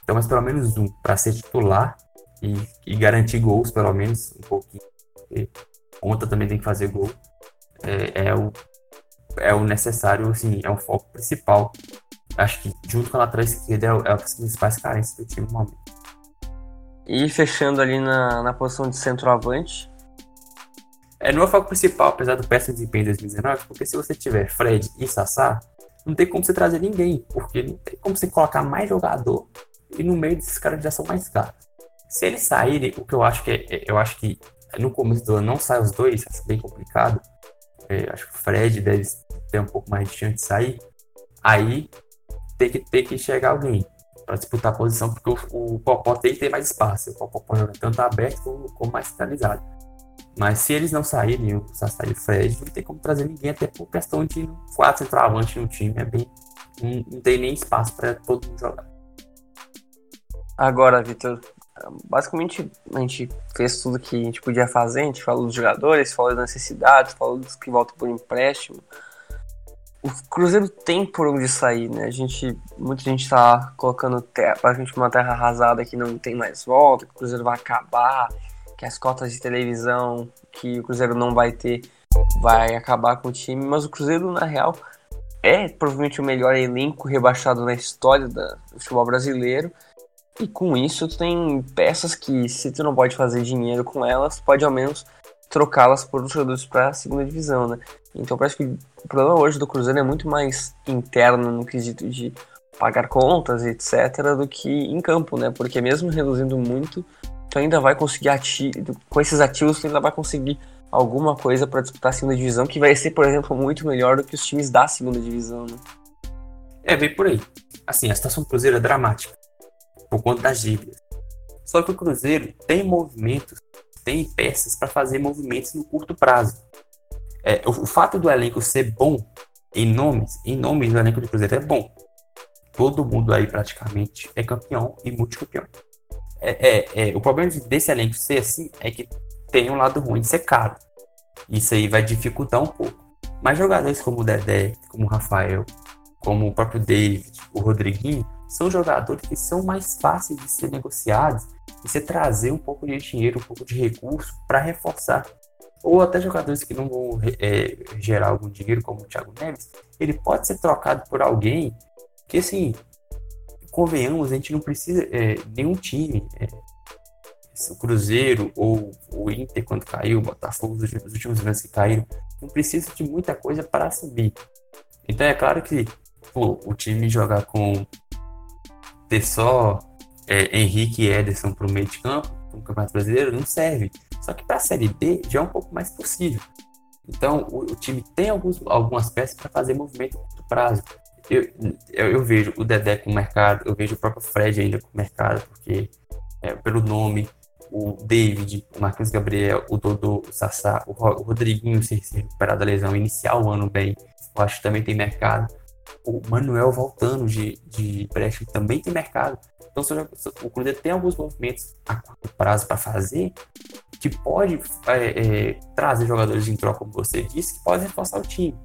Então, mas pelo menos um para ser titular e, e, garantir gols, pelo menos um pouquinho. Porque Ponta também tem que fazer gol. É, é, o, é o necessário, assim, é o foco principal. Acho que junto com a lateral esquerda é, é as principais carências do time no momento. E fechando ali na, na posição de centroavante. É, não é o foco principal, apesar do péssimo desempenho em 2019, porque se você tiver Fred e Sassá, não tem como você trazer ninguém, porque não tem como você colocar mais jogador e no meio desses caras já são mais caros. Se eles saírem, o que eu acho que é, é eu acho que no começo do ano não sai os dois, é bem complicado. É, acho que o Fred deve ter um pouco mais de chance de sair. Aí tem que ter que chegar alguém para disputar a posição, porque o, o Popó tem que ter mais espaço. O Popó jogar tanto aberto como, mais centralizado. Mas se eles não saírem, o Sassá e o Fred, não tem como trazer ninguém, até por questão de quatro centroavantes no time. É bem. Não, não tem nem espaço para todo mundo jogar. Agora, Vitor, basicamente a gente fez tudo que a gente podia fazer, a gente falou dos jogadores, falou das necessidades, falou dos que voltam por empréstimo o Cruzeiro tem por onde sair, né? A gente, muita gente tá colocando terra, praticamente uma terra arrasada que não tem mais volta, que o Cruzeiro vai acabar, que as cotas de televisão que o Cruzeiro não vai ter vai acabar com o time, mas o Cruzeiro na real é provavelmente o melhor elenco rebaixado na história do futebol brasileiro. E com isso tem peças que se tu não pode fazer dinheiro com elas, pode ao menos trocá-las por jogadores para a segunda divisão, né? Então parece que o problema hoje do Cruzeiro é muito mais interno no quesito de pagar contas, etc, do que em campo, né? Porque mesmo reduzindo muito, tu ainda vai conseguir ati com esses ativos tu ainda vai conseguir alguma coisa para disputar a segunda divisão, que vai ser, por exemplo, muito melhor do que os times da segunda divisão, né? É, vem por aí. Assim, a situação do Cruzeiro é dramática por conta das dívidas. Só que o Cruzeiro tem movimentos tem peças para fazer movimentos no curto prazo. É, o, o, fato do elenco ser bom em nomes, em nomes do elenco do Cruzeiro é bom. Todo mundo aí praticamente é campeão e multicampeão. É, é, é, o problema desse elenco ser assim é que tem um lado ruim de ser caro. Isso aí vai dificultar um pouco. Mas jogadores como o Dedé, como o Rafael, como o próprio David, o Rodriguinho, são jogadores que são mais fáceis de ser negociados e você trazer um pouco de dinheiro, um pouco de recurso para reforçar. Ou até jogadores que não vão é, gerar algum dinheiro, como o Thiago Neves, ele pode ser trocado por alguém que, assim, convenhamos, a gente não precisa, é, nenhum time, é, o Cruzeiro ou o Inter quando caiu, o Botafogo, os últimos anos que caíram, não precisa de muita coisa para subir. Então é claro que pô, o time jogar com ter só é, Henrique e Ederson para o meio de campo, no Campeonato Brasileiro, não serve. Só que para a Série B já é um pouco mais possível. Então o, o time tem alguns, algumas peças para fazer movimento a curto prazo. Eu, eu, eu, vejo o Dedé com o mercado, eu vejo o próprio Fred ainda com o mercado, porque é, pelo nome, o David, o Marquinhos Gabriel, o Dodô, o Sassá, o, Rodriguinho se recuperar da lesão, iniciar o ano bem, eu acho que também tem mercado. O Manuel voltando de, de empréstimo também tem mercado. Então o Cruzeiro tem alguns movimentos a curto prazo para fazer que pode é, é, trazer jogadores em troca, como você disse, que podem reforçar o time.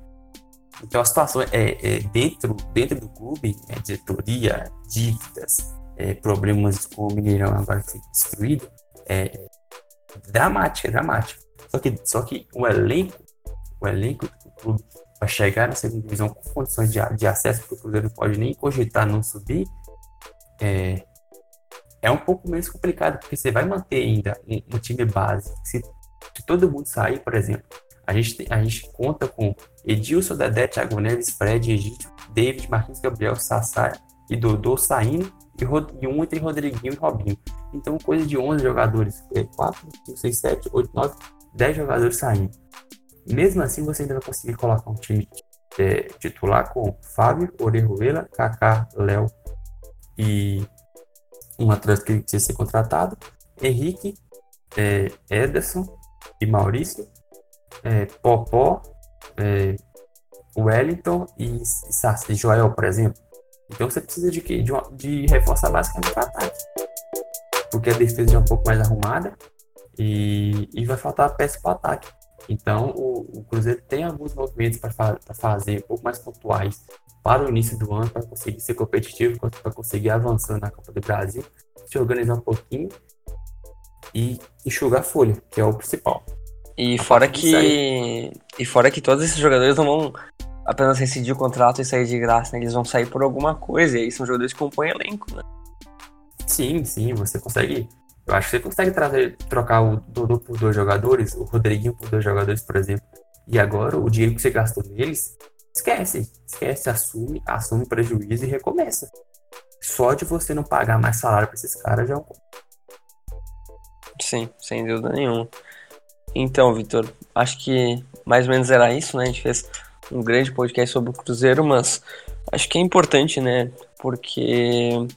Então a situação é, é dentro, dentro do clube, é, diretoria, dívidas, é, problemas com o Mineirão agora que foi destruído, é dramática, dramática. Só que, só que o elenco, o elenco do clube vai chegar na segunda divisão com condições de, de acesso, porque o Cruzeiro não pode nem cogitar não subir, é, é um pouco menos complicado, porque você vai manter ainda um, um time base. Se, se, todo mundo sair, por exemplo, a gente, a gente conta com Edilson, Dedé, Thiago Neves, Fred, Egídio, David, Marquinhos Gabriel, Sassá e Dodô saindo e um entre Rodriguinho e Robinho. Então, coisa de 11 jogadores, 4, 5, 6, 7, 8, 9, 10 jogadores saindo. Mesmo assim, você ainda vai conseguir colocar um time é, titular com Fábio, Orejuela, Kaká, Léo e um atleta que precisa ser contratado, Henrique, é, Ederson e Maurício, é, Popó, é, Wellington e, e Joel, por exemplo. Então você precisa de, de, uma, de reforçar basicamente o ataque. Porque a defesa é um pouco mais arrumada e, e vai faltar peça para o ataque. Então o, o, Cruzeiro tem alguns movimentos para fa fazer um pouco mais pontuais para o início do ano, para conseguir ser competitivo, para conseguir avançar na Copa do Brasil, se organizar um pouquinho e enxugar a folha, que é o principal. E fora que. E fora que todos esses jogadores não vão apenas rescindir o contrato e sair de graça, né? Eles vão sair por alguma coisa, e aí são jogadores que compõem elenco, né? Sim, sim, você consegue. Eu acho que você consegue trazer, trocar o Dodô por dois jogadores, o Rodriguinho por dois jogadores, por exemplo. E agora o dinheiro que você gastou neles, esquece. Esquece, assume, assume prejuízo e recomeça. Só de você não pagar mais salário para esses caras já é um. Sim, sem dúvida nenhuma. Então, Vitor, acho que mais ou menos era isso, né? A gente fez um grande podcast sobre o Cruzeiro, mas acho que é importante, né? Porque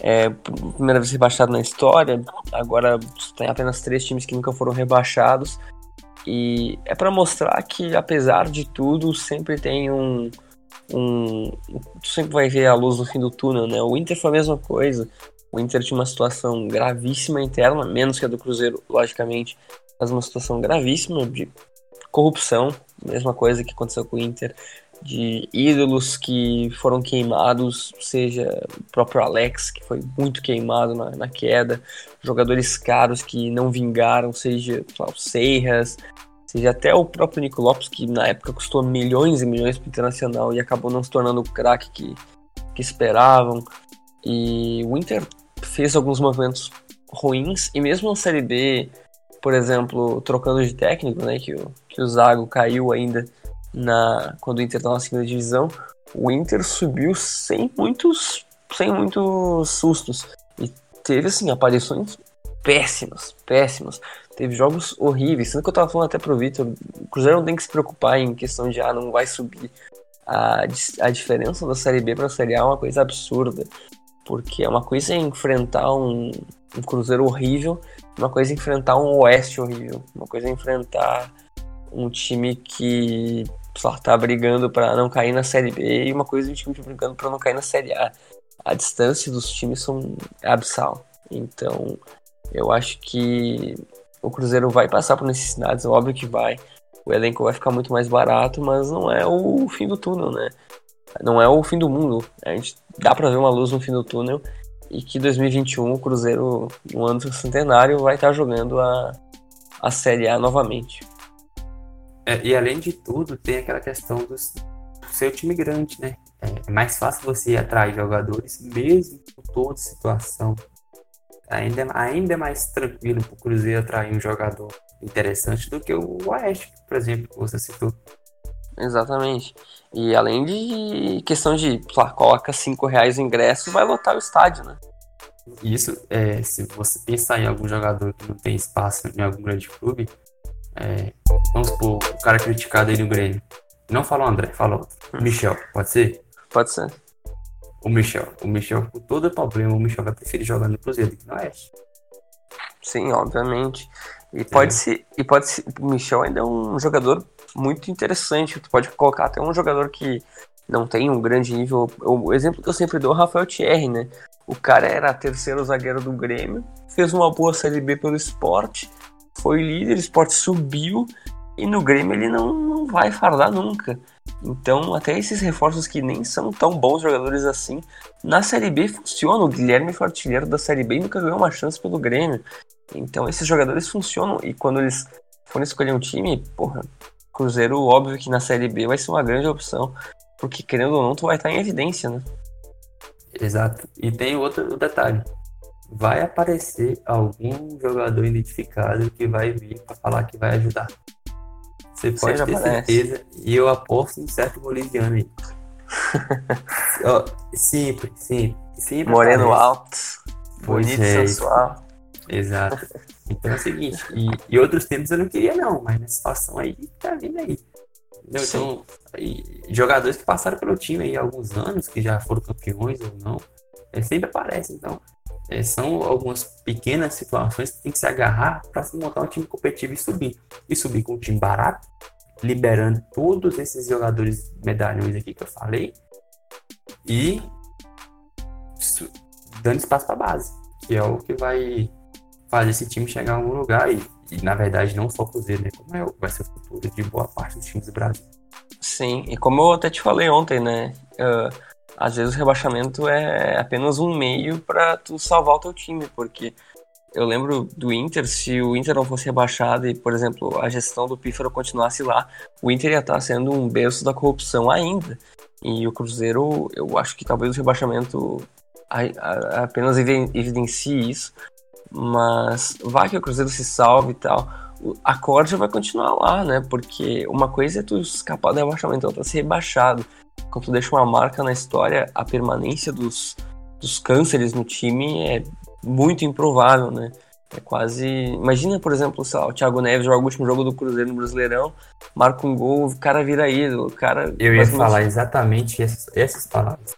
é primeira vez rebaixado na história, agora tem apenas três times que nunca foram rebaixados. E é para mostrar que, apesar de tudo, sempre tem um, um. Sempre vai ver a luz no fim do túnel, né? O Inter foi a mesma coisa. O Inter tinha uma situação gravíssima interna, menos que a do Cruzeiro, logicamente, mas uma situação gravíssima de corrupção, mesma coisa que aconteceu com o Inter, de ídolos que foram queimados, seja o próprio Alex, que foi muito queimado na, na queda, jogadores caros que não vingaram, seja o Seiras, seja até o próprio Nico Lopes, que na época custou milhões e milhões para o Internacional e acabou não se tornando o craque que, que esperavam. E o Inter fez alguns movimentos ruins, e mesmo na Série B, por exemplo, trocando de técnico, né, que o, que o Zago caiu ainda na quando o Inter estava na segunda divisão, o Inter subiu sem muitos sem muitos sustos e teve assim aparições péssimas, péssimas. Teve jogos horríveis. Sendo que eu tava falando até pro Vitor, o Cruzeiro não tem que se preocupar em questão de ah, não vai subir. A, a diferença da Série B para a Série A é uma coisa absurda. Porque é uma coisa enfrentar um, um Cruzeiro horrível, uma coisa enfrentar um Oeste horrível, uma coisa enfrentar um time que lá, tá brigando para não cair na Série B e uma coisa um time brigando para não cair na Série A. A distância dos times são abissal. Então, eu acho que o Cruzeiro vai passar por necessidades, óbvio que vai. O elenco vai ficar muito mais barato, mas não é o fim do túnel, né? não é o fim do mundo. A gente dá para ver uma luz no fim do túnel e que 2021 o Cruzeiro, no ano do centenário, vai estar jogando a, a Série A novamente. É, e além de tudo, tem aquela questão do seu time grande, né? É mais fácil você atrair jogadores, mesmo com toda situação. Ainda, ainda é mais tranquilo para o Cruzeiro atrair um jogador interessante do que o Oeste, por exemplo, que você citou. Exatamente. E além de questão de, lá, coloca 5 reais o ingresso, vai lotar o estádio, né? Isso, é, se você pensar em algum jogador que não tem espaço em algum grande clube, é, vamos supor, o cara criticado aí no Grêmio. Não falou André, falou hum. Michel, pode ser? Pode ser. O Michel. O Michel, com todo o problema, o Michel vai preferir jogar no Cruzeiro que no Oeste. Sim, obviamente. E pode ser. E pode ser. O Michel ainda é um jogador muito interessante. Tu pode colocar até um jogador que não tem um grande nível. O exemplo que eu sempre dou é o Rafael Thierry, né? O cara era terceiro zagueiro do Grêmio, fez uma boa Série B pelo esporte, foi líder, o esporte subiu e no Grêmio ele não, não vai fardar nunca. Então, até esses reforços que nem são tão bons jogadores assim, na Série B funcionam. O Guilherme foi artilheiro da Série B e nunca ganhou uma chance pelo Grêmio. Então, esses jogadores funcionam e quando eles forem escolher um time, porra, Cruzeiro, óbvio que na Série B vai ser uma grande opção, porque querendo ou não, tu vai estar em evidência, né? Exato. E tem outro detalhe. Vai aparecer algum jogador identificado que vai vir para falar que vai ajudar. Você pode ter aparece. certeza. E eu aposto em certo boliviano aí. oh, sempre, sempre, sempre. Moreno aparece. alto, bonito, é, sensual. Exato. Então é o seguinte, e, e, outros tempos eu não queria não, mas nessa situação aí tá vindo aí. Entendeu? Então, e, jogadores que passaram pelo time aí há alguns anos, que já foram campeões ou não, é, sempre aparecem. Então, é, são algumas pequenas situações que tem que se agarrar para se montar um time competitivo e subir. E subir com um time barato, liberando todos esses jogadores medalhões aqui que eu falei, e dando espaço para base, que é o que vai fazer esse time chegar a algum lugar e, e na verdade não só o Cruzeiro, né? Como é, vai ser o futuro de boa parte dos times do Brasil. Sim, e como eu até te falei ontem, né? Uh, às vezes o rebaixamento é apenas um meio para tu salvar o teu time, porque eu lembro do Inter, se o Inter não fosse rebaixado e, por exemplo, a gestão do Pífaro continuasse lá, o Inter ia estar sendo um berço da corrupção ainda. E o Cruzeiro, eu acho que talvez o rebaixamento apenas evidencie isso, mas vai que o Cruzeiro se salve e tal. A corda vai continuar lá, né? Porque uma coisa é tu escapar do rebaixamento, outra é ser rebaixado. Quando tu deixa uma marca na história, a permanência dos, dos cânceres no time é muito improvável, né? É quase. Imagina, por exemplo, lá, o Thiago Neves joga o último jogo do Cruzeiro no Brasileirão, marca um gol, o cara vira ídolo. O cara. Eu ia falar exatamente essas, essas palavras.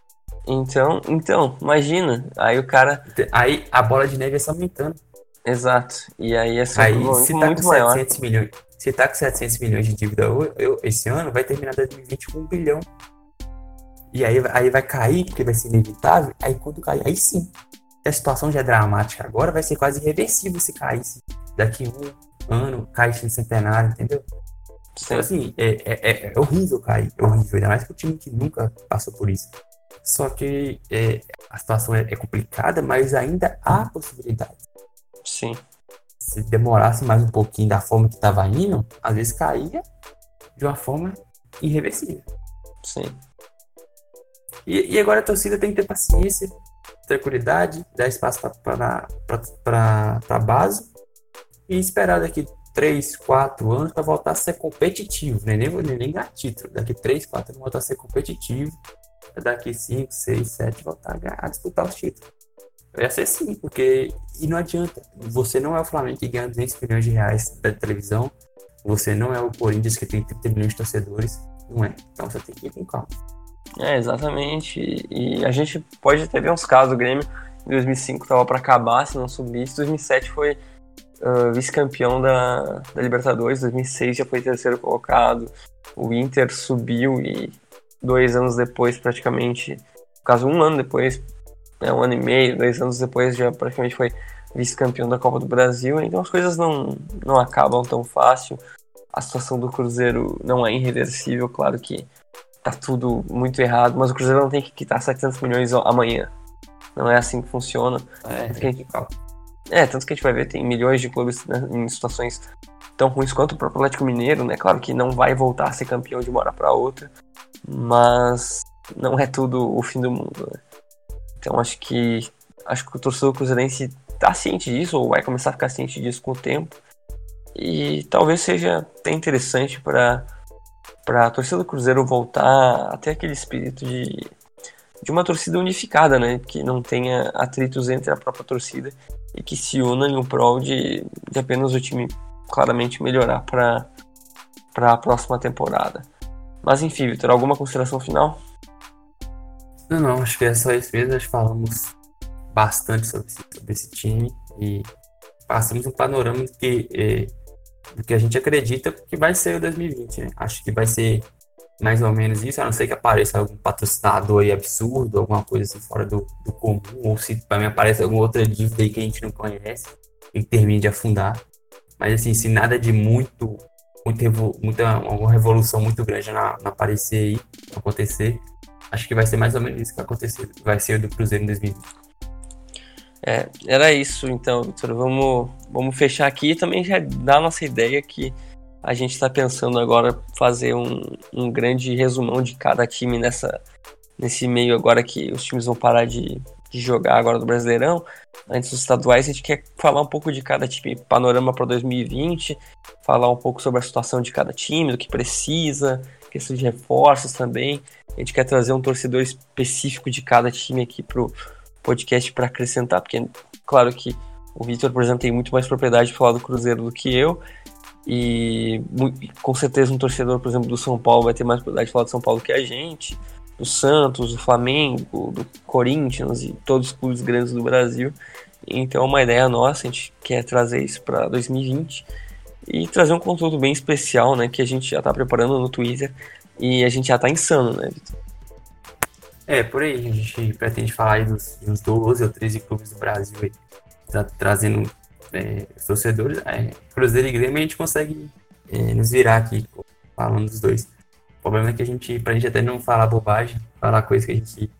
Então, então, imagina. Aí o cara. Aí a bola de neve é só aumentando. Exato. E aí é só aí, muito, se tá muito com maior. 700 milhões, se tá com 700 milhões de dívida eu, esse ano, vai terminar 2020 com um bilhão. E aí, aí vai cair, porque vai ser inevitável. Aí quando cair, aí sim. A situação já é dramática agora, vai ser quase irreversível se caísse. Daqui um ano, caísse no centenário, entendeu? Então, assim, é, é, é, é horrível cair, é horrível. Ainda mais para o time que nunca passou por isso. Só que é, a situação é, é, complicada, mas ainda há possibilidade. Sim. Se demorasse mais um pouquinho da forma que estava indo, às vezes caía de uma forma irreversível. Sim. E, e agora a torcida tem que ter paciência, tranquilidade, dar espaço para a base e esperar daqui 3, 4 anos para voltar a ser competitivo, né? nem, nem, nem ganhar título. Daqui 3, 4 anos voltar a ser competitivo daqui 5, 6, 7 voltar a disputar os títulos. Vai ser sim, porque. E não adianta. Você não é o Flamengo que ganha 200 milhões de reais da televisão. Você não é o Corinthians que tem 30 milhões de torcedores. Não é. Então você tem que ir com calma. É, exatamente. E a gente pode até ver uns casos. O Grêmio em 2005 estava para acabar se não subisse. 2007 foi uh, vice-campeão da, da Libertadores. 2006 já foi terceiro colocado. O Inter subiu e dois anos depois, praticamente, no caso, um ano depois, né, um ano e meio, dois anos depois, já praticamente foi vice-campeão da Copa do Brasil. Então as coisas não, não acabam tão fácil. A situação do Cruzeiro não é irreversível, claro que tá tudo muito errado, mas o Cruzeiro não tem que quitar 700 milhões amanhã. Não é assim que funciona. É, tanto que a gente, é, tanto que a gente vai ver, tem milhões de clubes né, em situações tão ruins quanto o próprio Atlético Mineiro, né? Claro que não vai voltar a ser campeão de uma hora para outra, mas não é tudo o fim do mundo, né? Então acho que acho que o torcedor cruzeirense tá ciente disso, ou vai começar a ficar ciente disso com o tempo. E talvez seja até interessante para para a torcida do Cruzeiro voltar a ter aquele espírito de, de uma torcida unificada, né? Que não tenha atritos entre a própria torcida e que se una em um prol de, de apenas o time claramente melhorar para a próxima temporada. Mas enfim, Vitor, alguma consideração final? Não, não, acho que é só isso mesmo. Nós falamos bastante sobre sobre esse time e passamos um panorama que, eh, do que a gente acredita que vai ser o 2020. Né? Acho que vai ser mais ou menos isso, a não ser que apareça algum patrocinador aí absurdo, alguma coisa assim fora do, do comum, ou se para mim aparece alguma outra dívida aí que a gente não conhece e termine de afundar. Mas assim, se nada de muito, muito muita, uma revolução muito grande na, na aparecer aí, acontecer, acho que vai ser mais ou menos isso que vai acontecer, vai ser o do Cruzeiro em 2020. É, era isso então, Vitor. Vamos, vamos fechar aqui e também já dar a nossa ideia que a gente está pensando agora fazer um, um grande resumão de cada time nessa, nesse meio agora que os times vão parar de, de jogar agora do Brasileirão. Antes dos estaduais, a gente quer falar um pouco de cada time, panorama para 2020, falar um pouco sobre a situação de cada time, do que precisa, questão de reforços também. A gente quer trazer um torcedor específico de cada time aqui pro podcast para acrescentar, porque claro que o Vitor, por exemplo, tem muito mais propriedade para falar do Cruzeiro do que eu. E com certeza um torcedor, por exemplo, do São Paulo vai ter mais propriedade de falar do São Paulo que a gente, do Santos, do Flamengo, do Corinthians e todos os clubes grandes do Brasil. Então é uma ideia nossa, a gente quer trazer isso para 2020 e trazer um conteúdo bem especial, né, que a gente já está preparando no Twitter e a gente já está insano, né, Vitor? É, por aí, a gente pretende falar aí dos, dos 12 ou 13 clubes do Brasil aí, tá trazendo é, os torcedores, é, Cruzeiro e Grêmio, a gente consegue é, nos virar aqui falando dos dois. O problema é que a gente, pra gente até não falar bobagem, falar coisas que a gente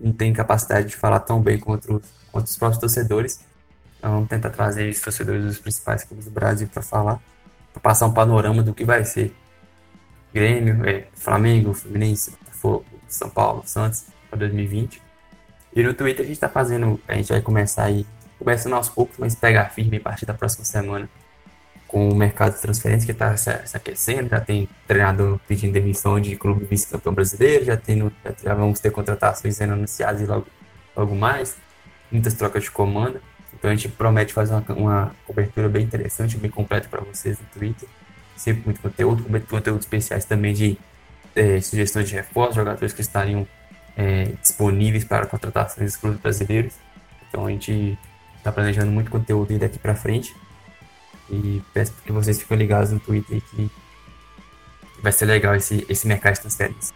não tem capacidade de falar tão bem quanto, quanto os próprios torcedores. Então vamos tentar trazer os torcedores dos principais clubes do Brasil para falar, para passar um panorama do que vai ser Grêmio, é, Flamengo, Fluminense, Botafogo, São Paulo, Santos para 2020. E no Twitter a gente está fazendo, a gente vai começar aí começando aos poucos, mas pegar firme a partir da próxima semana com o mercado de transferência que está se, aquecendo, já tem treinador pedindo demissão de clube vice-campeão brasileiro, já, tem, já vamos ter contratações sendo anunciadas e logo, logo mais, muitas trocas de comando. Então a gente promete fazer uma, uma cobertura bem interessante, bem completa para vocês no Twitter. Sempre muito conteúdo, muito conteúdos especiais também de é, sugestões de reforço, jogadores que estariam é, disponíveis para contratações dos clubes brasileiros. Então a gente tá planejando muito conteúdo aí daqui para frente. E peço que vocês fiquem ligados no Twitter que vai ser legal esse, esse mercado de transferência.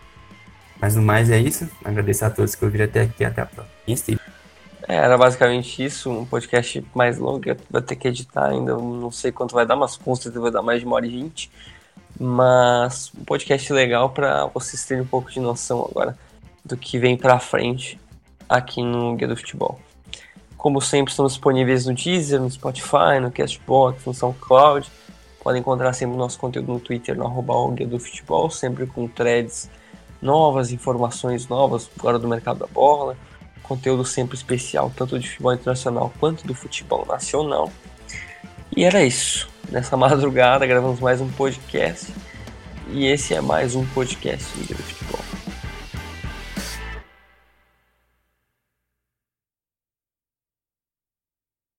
Mas no mais é isso. Agradeço a todos que ouviram até aqui. Até a próxima. É, era basicamente isso. Um podcast mais longo. Vai ter que editar ainda. Não sei quanto vai dar, mas com certeza vai dar mais de uma hora e vinte. Mas um podcast legal para vocês terem um pouco de noção agora do que vem para frente aqui no Guia do Futebol. Como sempre, estamos disponíveis no Deezer, no Spotify, no Castbox, no SoundCloud. Podem encontrar sempre o nosso conteúdo no Twitter, no arroba Guia do Futebol, sempre com threads novas, informações novas agora do mercado da bola. Conteúdo sempre especial, tanto de futebol internacional quanto do futebol nacional. E era isso. Nessa madrugada gravamos mais um podcast. E esse é mais um podcast do Futebol.